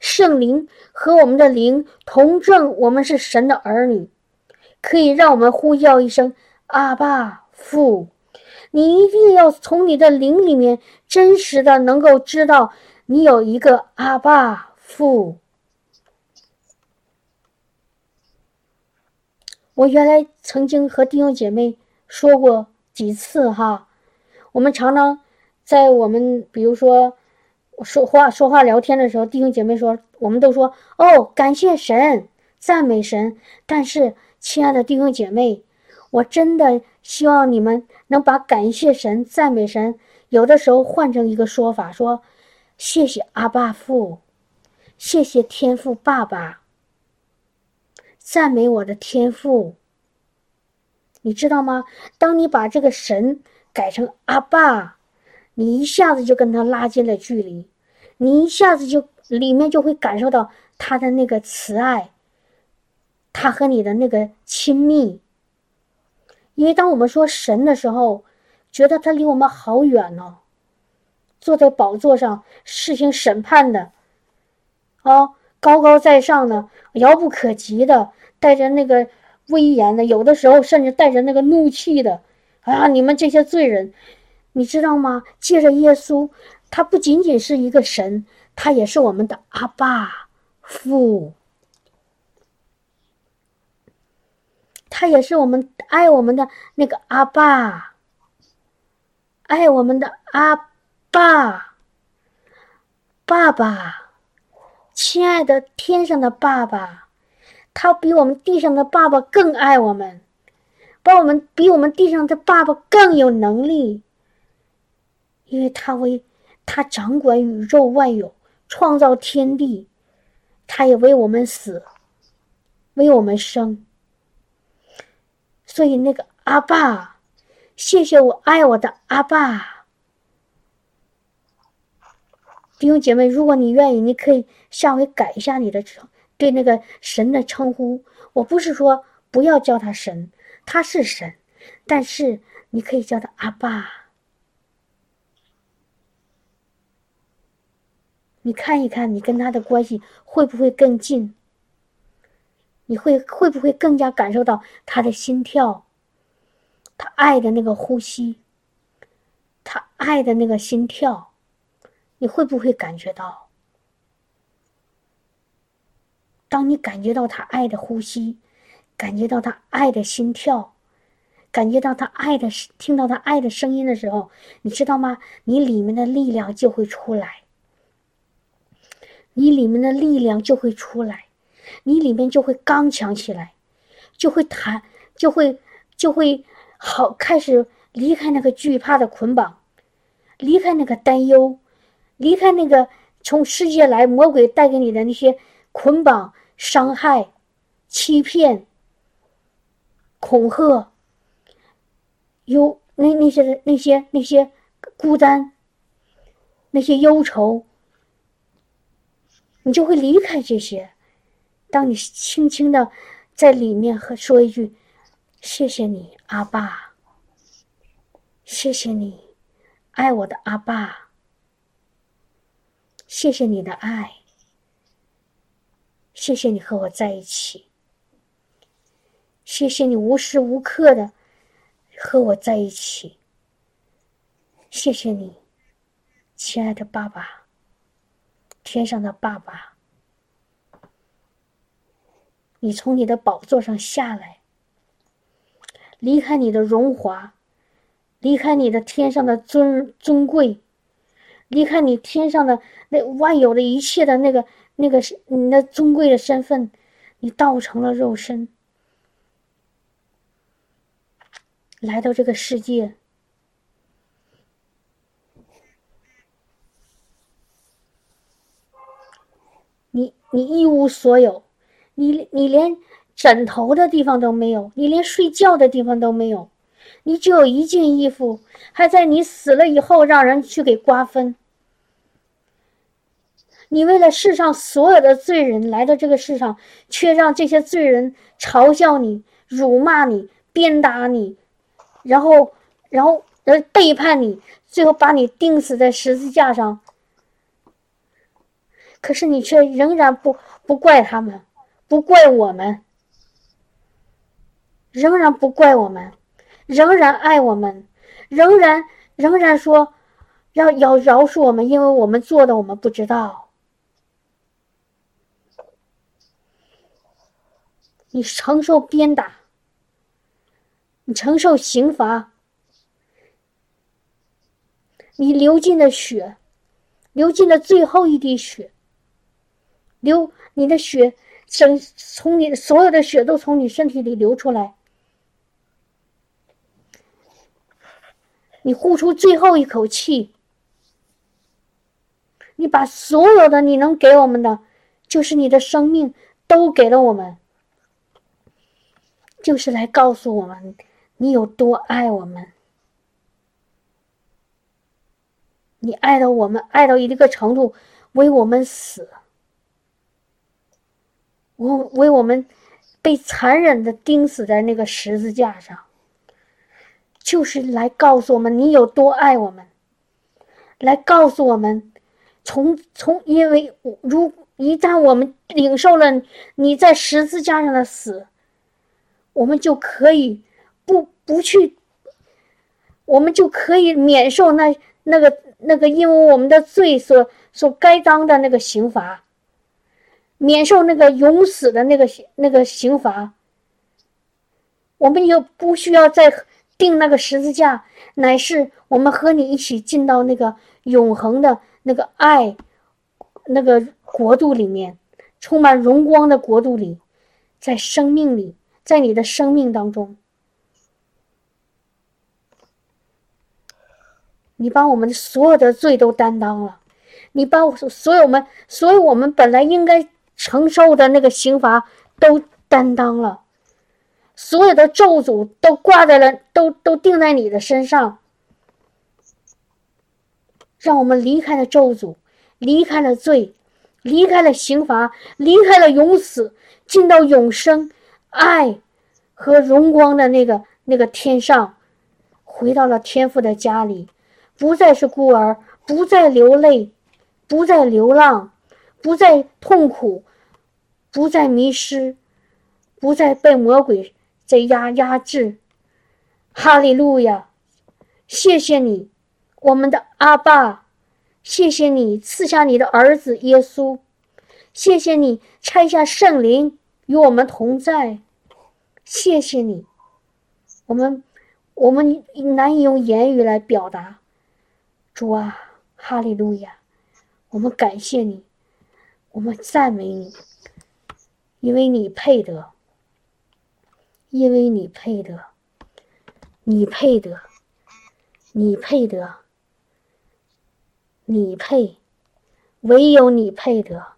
圣灵和我们的灵同证，我们是神的儿女，可以让我们呼叫一声阿爸父。你一定要从你的灵里面真实的能够知道，你有一个阿爸父。我原来曾经和弟兄姐妹说过几次哈，我们常常在我们比如说说话说话聊天的时候，弟兄姐妹说，我们都说哦，感谢神，赞美神。但是，亲爱的弟兄姐妹，我真的希望你们能把感谢神、赞美神，有的时候换成一个说法，说谢谢阿爸父，谢谢天父爸爸。赞美我的天赋，你知道吗？当你把这个神改成阿爸，你一下子就跟他拉近了距离，你一下子就里面就会感受到他的那个慈爱，他和你的那个亲密。因为当我们说神的时候，觉得他离我们好远哦，坐在宝座上实行审判的，啊。高高在上的，遥不可及的，带着那个威严的，有的时候甚至带着那个怒气的，啊！你们这些罪人，你知道吗？借着耶稣，他不仅仅是一个神，他也是我们的阿爸父，他也是我们爱我们的那个阿爸，爱我们的阿爸，爸爸。亲爱的天上的爸爸，他比我们地上的爸爸更爱我们，把我们比我们地上的爸爸更有能力，因为他为他掌管宇宙万有，创造天地，他也为我们死，为我们生。所以那个阿爸，谢谢我爱我的阿爸。弟兄姐妹，如果你愿意，你可以下回改一下你的称对那个神的称呼。我不是说不要叫他神，他是神，但是你可以叫他阿爸。你看一看，你跟他的关系会不会更近？你会会不会更加感受到他的心跳，他爱的那个呼吸，他爱的那个心跳？你会不会感觉到？当你感觉到他爱的呼吸，感觉到他爱的心跳，感觉到他爱的听到他爱的声音的时候，你知道吗？你里面的力量就会出来，你里面的力量就会出来，你里面就会刚强起来，就会弹，就会就会好开始离开那个惧怕的捆绑，离开那个担忧。离开那个从世界来魔鬼带给你的那些捆绑、伤害、欺骗、恐吓，有那那些那些那些孤单、那些忧愁，你就会离开这些。当你轻轻的在里面和说一句：“谢谢你，阿爸，谢谢你，爱我的阿爸。”谢谢你的爱，谢谢你和我在一起，谢谢你无时无刻的和我在一起，谢谢你，亲爱的爸爸，天上的爸爸，你从你的宝座上下来，离开你的荣华，离开你的天上的尊尊贵。离开你天上的那万有的一切的那个那个你那尊贵的身份，你道成了肉身，来到这个世界，你你一无所有，你你连枕头的地方都没有，你连睡觉的地方都没有，你只有一件衣服，还在你死了以后让人去给瓜分。你为了世上所有的罪人来到这个世上，却让这些罪人嘲笑你、辱骂你、鞭打你。然后，然后，呃，背叛你，最后把你钉死在十字架上。可是你却仍然不不怪他们，不怪我们，仍然不怪我们，仍然爱我们，仍然仍然说要要饶恕我们，因为我们做的我们不知道。你承受鞭打。你承受刑罚，你流尽的血，流尽了最后一滴血，流你的血，整从你所有的血都从你身体里流出来，你呼出最后一口气，你把所有的你能给我们的，就是你的生命，都给了我们，就是来告诉我们。你有多爱我们？你爱到我们爱到一个程度，为我们死，我为我们被残忍的钉死在那个十字架上，就是来告诉我们你有多爱我们，来告诉我们，从从因为如一旦我们领受了你在十字架上的死，我们就可以。不不去，我们就可以免受那那个那个因为我们的罪所所该当的那个刑罚，免受那个永死的那个那个刑罚。我们又不需要再定那个十字架，乃是我们和你一起进到那个永恒的那个爱那个国度里面，充满荣光的国度里，在生命里，在你的生命当中。你把我们所有的罪都担当了，你把我所有我们所有我们本来应该承受的那个刑罚都担当了，所有的咒诅都挂在了，都都定在你的身上，让我们离开了咒诅，离开了罪，离开了刑罚，离开了永死，进到永生、爱和荣光的那个那个天上，回到了天父的家里。不再是孤儿，不再流泪，不再流浪，不再痛苦，不再迷失，不再被魔鬼在压压制。哈利路亚！谢谢你，我们的阿爸，谢谢你赐下你的儿子耶稣，谢谢你拆下圣灵与我们同在，谢谢你，我们我们难以用言语来表达。主啊，哈利路亚！我们感谢你，我们赞美你，因为你配得，因为你配得，你配得，你配得，你配，唯有你配得，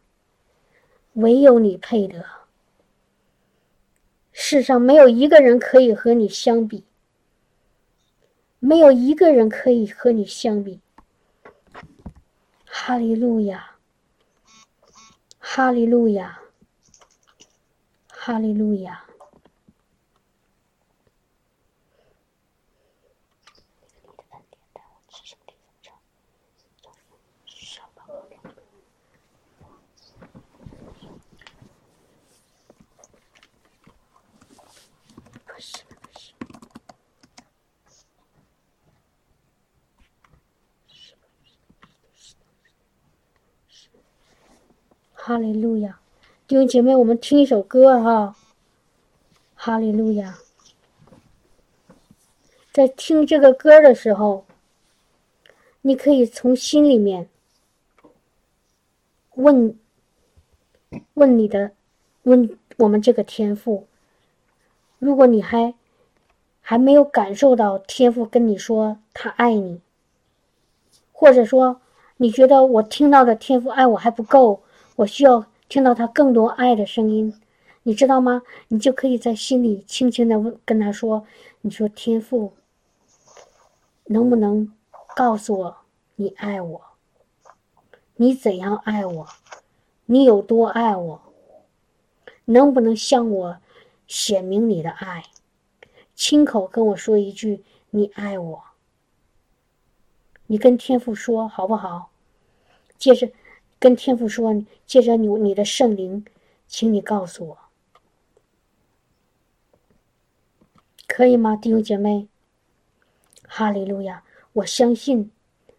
唯有你配得。世上没有一个人可以和你相比，没有一个人可以和你相比。哈利路亚，哈利路亚，哈利路亚。哈利路亚，弟兄姐妹，我们听一首歌哈。哈利路亚，在听这个歌的时候，你可以从心里面问问你的问我们这个天赋。如果你还还没有感受到天赋跟你说他爱你，或者说你觉得我听到的天赋爱我还不够，我需要听到他更多爱的声音，你知道吗？你就可以在心里轻轻的问跟他说：“你说天父，能不能告诉我你爱我？你怎样爱我？你有多爱我？能不能向我显明你的爱？”亲口跟我说一句“你爱我”，你跟天父说好不好？接着跟天父说，借着你你的圣灵，请你告诉我，可以吗，弟兄姐妹？哈利路亚！我相信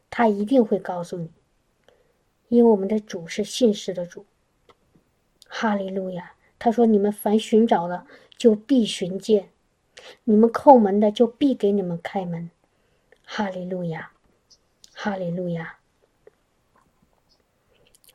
他一定会告诉你，因为我们的主是信实的主。哈利路亚！他说：“你们凡寻找的，就必寻见。”你们叩门的，就必给你们开门。哈利路亚，哈利路亚，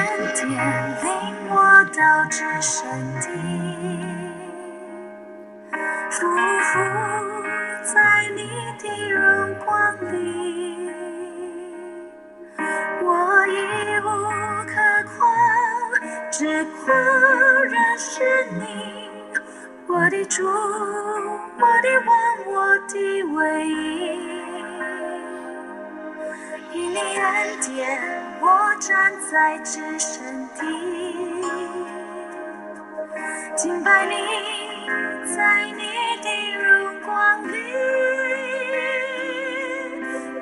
路亚，哈利路亚。领我到至圣地，匍匐在你的荣光里，我已无可夸，只夸认识你，我的主，我的王，我的唯一。因你恩典，我站在至圣地，敬拜你，在你的荣光里，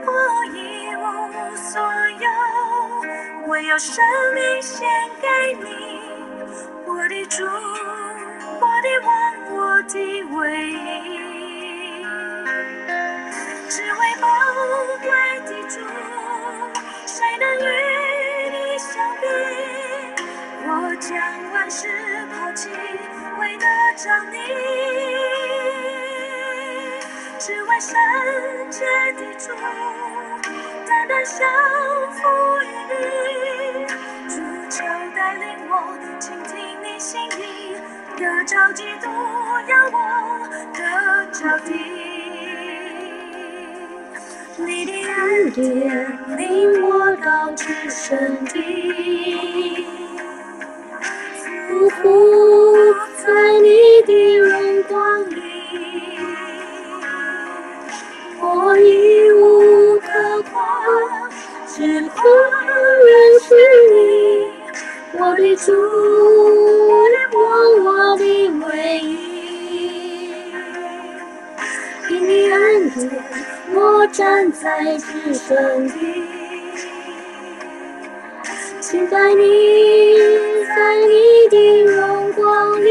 我一无所有，唯有生命献给你，我的主，我的王，我的唯一，只为宝贵的主。谁能与为得着你。只为圣洁的主，单单降服于你。主求带领我，倾听你心意，得着基督，要我得着地。你的恩典领我到至圣地，匍匐在你的荣光里，我已无可夸，只夸认识你，我的主，我，我的唯一，因你恩典。我站在至圣地，请在你，在你的荣光里，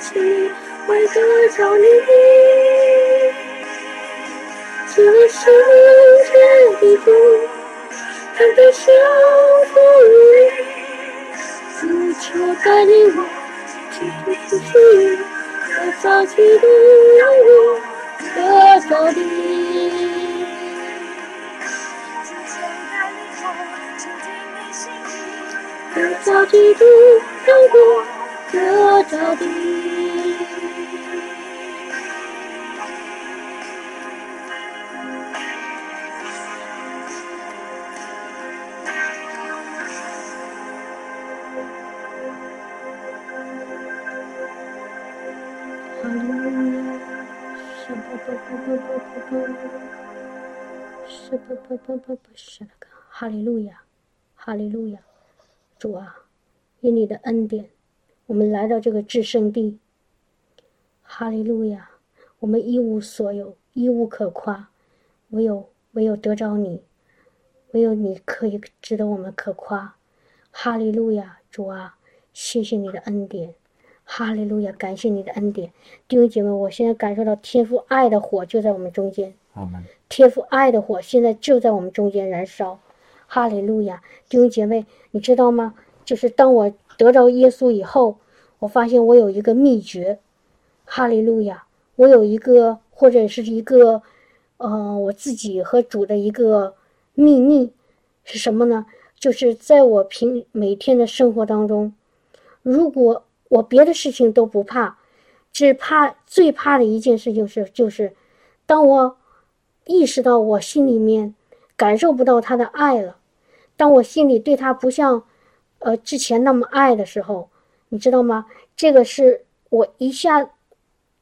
起，为得着你，只为圣洁的主，单单降服于你，只求带领我，去追寻，得着基督，让我得着你。基督让我得着的。哈利路亚，是，那个，哈利路亚，哈利路亚，主啊，因你的恩典，我们来到这个至圣地。哈利路亚，我们一无所有，一无可夸，唯有唯有得着你，唯有你可以值得我们可夸。哈利路亚，主啊，谢谢你的恩典。哈利路亚，感谢你的恩典，弟兄姐妹，我现在感受到天父爱的火就在我们中间。天父爱的火现在就在我们中间燃烧。哈利路亚，弟兄姐妹，你知道吗？就是当我得着耶稣以后，我发现我有一个秘诀。哈利路亚，我有一个或者是一个，呃，我自己和主的一个秘密是什么呢？就是在我平每天的生活当中，如果我别的事情都不怕，只怕最怕的一件事情是，就是当我意识到我心里面感受不到他的爱了，当我心里对他不像呃之前那么爱的时候，你知道吗？这个是我一下，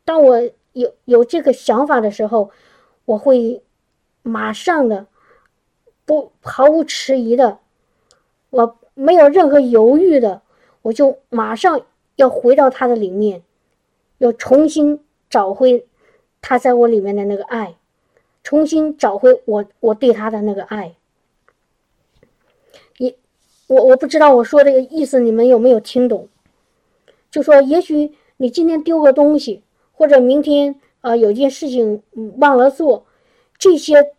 当我有有这个想法的时候，我会马上的不毫无迟疑的，我没有任何犹豫的，我就马上。要回到他的里面，要重新找回他在我里面的那个爱，重新找回我我对他的那个爱。我我不知道我说这个意思你们有没有听懂？就说也许你今天丢个东西，或者明天啊有件事情忘了做，这些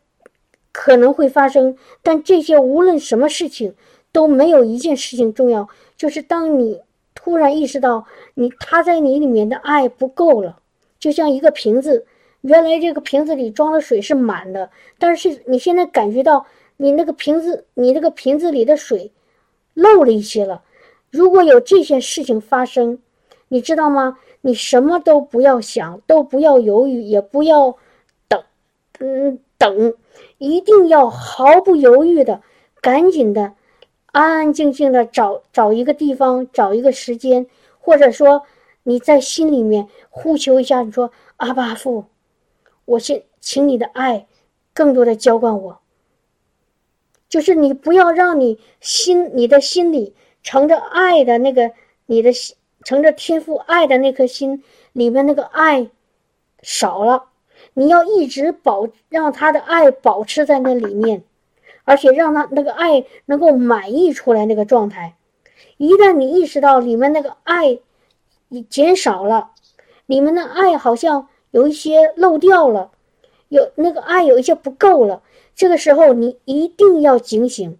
可能会发生，但这些无论什么事情都没有一件事情重要，就是当你。突然意识到，你他在你里面的爱不够了，就像一个瓶子，原来这个瓶子里装的水是满的，但是你现在感觉到你那个瓶子，你那个瓶子里的水漏了一些了。如果有这些事情发生，你知道吗？你什么都不要想，都不要犹豫，也不要等，嗯，等，一定要毫不犹豫的，赶紧的。安安静静的找找一个地方，找一个时间，或者说你在心里面呼求一下，你说阿巴父，我先请你的爱更多的浇灌我。就是你不要让你心你的心里盛着爱的那个你的心盛着天赋爱的那颗心里面那个爱少了，你要一直保让他的爱保持在那里面。而且让他那个爱能够满溢出来那个状态，一旦你意识到里面那个爱你减少了，里面的爱好像有一些漏掉了，有那个爱有一些不够了，这个时候你一定要警醒，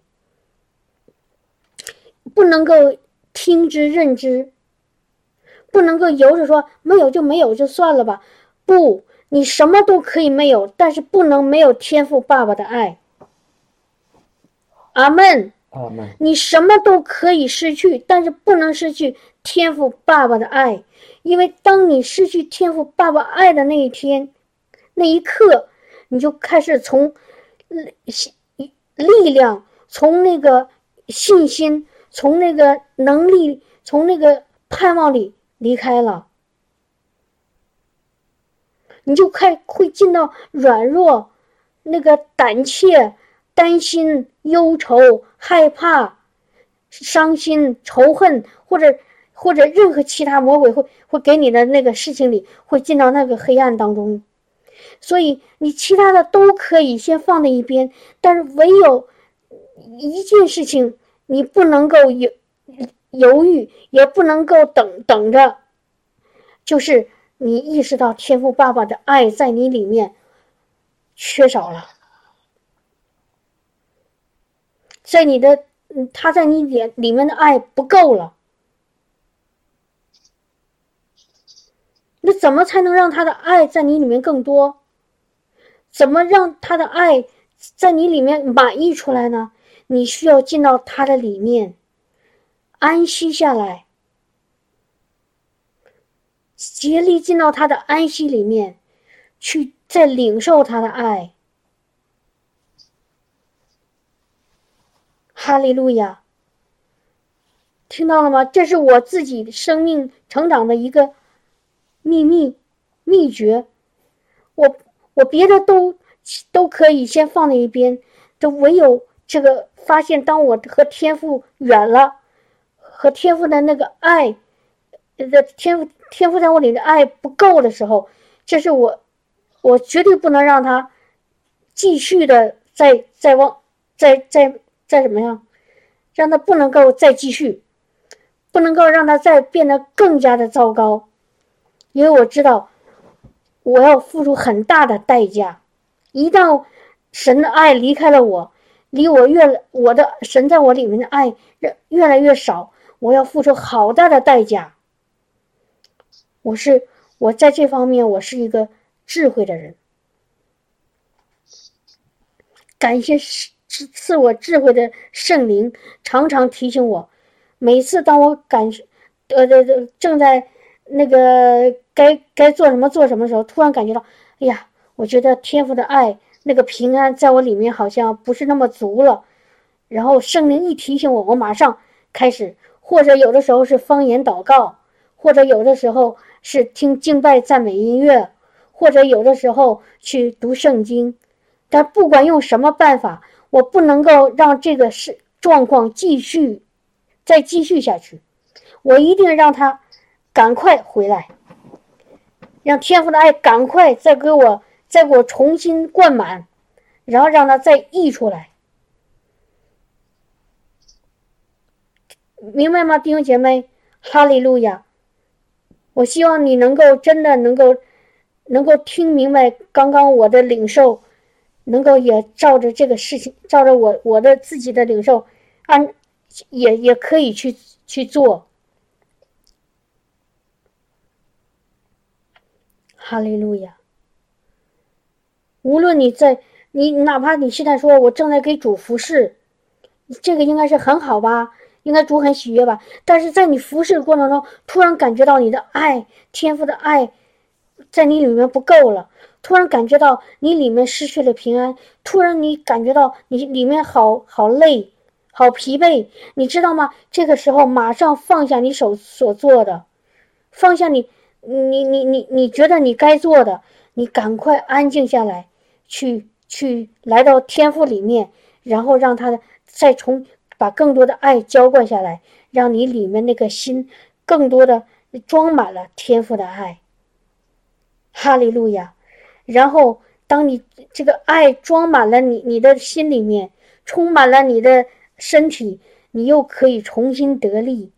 不能够听之任之，不能够由着说没有就没有就算了吧，不，你什么都可以没有，但是不能没有天赋爸爸的爱。阿门，阿门。你什么都可以失去，但是不能失去天赋爸爸的爱，因为当你失去天赋爸爸爱的那一天，那一刻，你就开始从力力量，从那个信心，从那个能力，从那个盼望里离开了，你就快会进到软弱，那个胆怯。担心、忧愁、害怕、伤心、仇恨，或者或者任何其他魔鬼会会给你的那个事情里，会进到那个黑暗当中。所以你其他的都可以先放在一边，但是唯有一件事情你不能够犹犹豫，也不能够等等着，就是你意识到天赋爸爸的爱在你里面缺少了。在你的，他在你里里面的爱不够了，那怎么才能让他的爱在你里面更多？怎么让他的爱在你里面满溢出来呢？你需要进到他的里面，安息下来，竭力进到他的安息里面，去再领受他的爱。哈利路亚！听到了吗？这是我自己生命成长的一个秘密秘诀。我我别的都都可以先放在一边，就唯有这个发现，当我和天赋远了，和天赋的那个爱的天赋天赋在我里的爱不够的时候，这是我我绝对不能让他继续的再再往再再再怎么样，让他不能够再继续，不能够让他再变得更加的糟糕，因为我知道。我要付出很大的代价，一旦神的爱离开了我，离我越我的神在我里面的爱越来越少，我要付出好大的代价。我是我在这方面我是一个智慧的人，感谢赐赐我智慧的圣灵，常常提醒我，每次当我感呃呃正在。那个该该做什么做什么时候，突然感觉到，哎呀，我觉得天父的爱，那个平安在我里面好像不是那么足了。然后圣灵一提醒我，我马上开始，或者有的时候是方言祷告，或者有的时候是听敬拜赞美音乐，或者有的时候去读圣经。但不管用什么办法，我不能够让这个是状况继续再继续下去，我一定让他。赶快回来，让天父的爱赶快再给我，再给我重新灌满，然后让它再溢出来，明白吗，弟兄姐妹？哈利路亚！我希望你能够真的能够，能够听明白刚刚我的领受，能够也照着这个事情，照着我我的自己的领受，按也也可以去去做。哈利路亚！无论你在你，哪怕你现在说我正在给主服侍，这个应该是很好吧？应该主很喜悦吧？但是在你服侍的过程中，突然感觉到你的爱，天赋的爱，在你里面不够了，突然感觉到你里面失去了平安，突然你感觉到你里面好好累，好疲惫，你知道吗？这个时候马上放下你手所做的，放下你。你你你你觉得你该做的，你赶快安静下来，去去来到天赋里面，然后让他再从把更多的爱浇灌下来，让你里面那个心更多的装满了天赋的爱。哈利路亚！然后当你这个爱装满了你你的心里面，充满了你的身体，你又可以重新得力，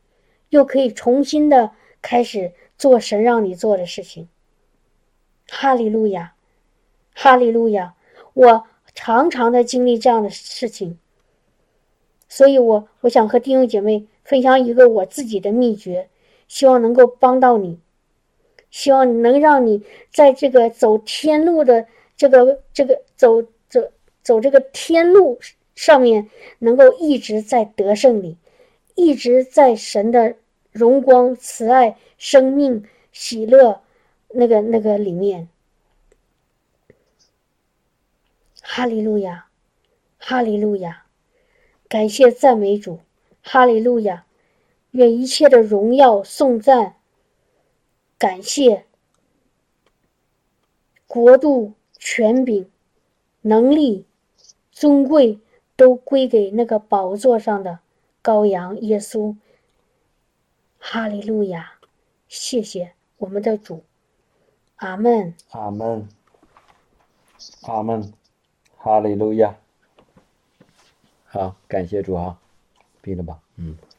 又可以重新的开始。做神让你做的事情，哈利路亚，哈利路亚！我常常的经历这样的事情，所以我我想和弟兄姐妹分享一个我自己的秘诀，希望能够帮到你，希望能让你在这个走天路的这个这个走走走这个天路上面，能够一直在得胜里，一直在神的。荣光、慈爱、生命、喜乐，那个、那个里面，哈利路亚，哈利路亚，感谢赞美主，哈利路亚，愿一切的荣耀、颂赞、感谢、国度、权柄、能力、尊贵，都归给那个宝座上的羔羊耶稣。哈利路亚，谢谢我们的主，阿门，阿门，阿门，哈利路亚。好，感谢主啊，闭了吧，嗯。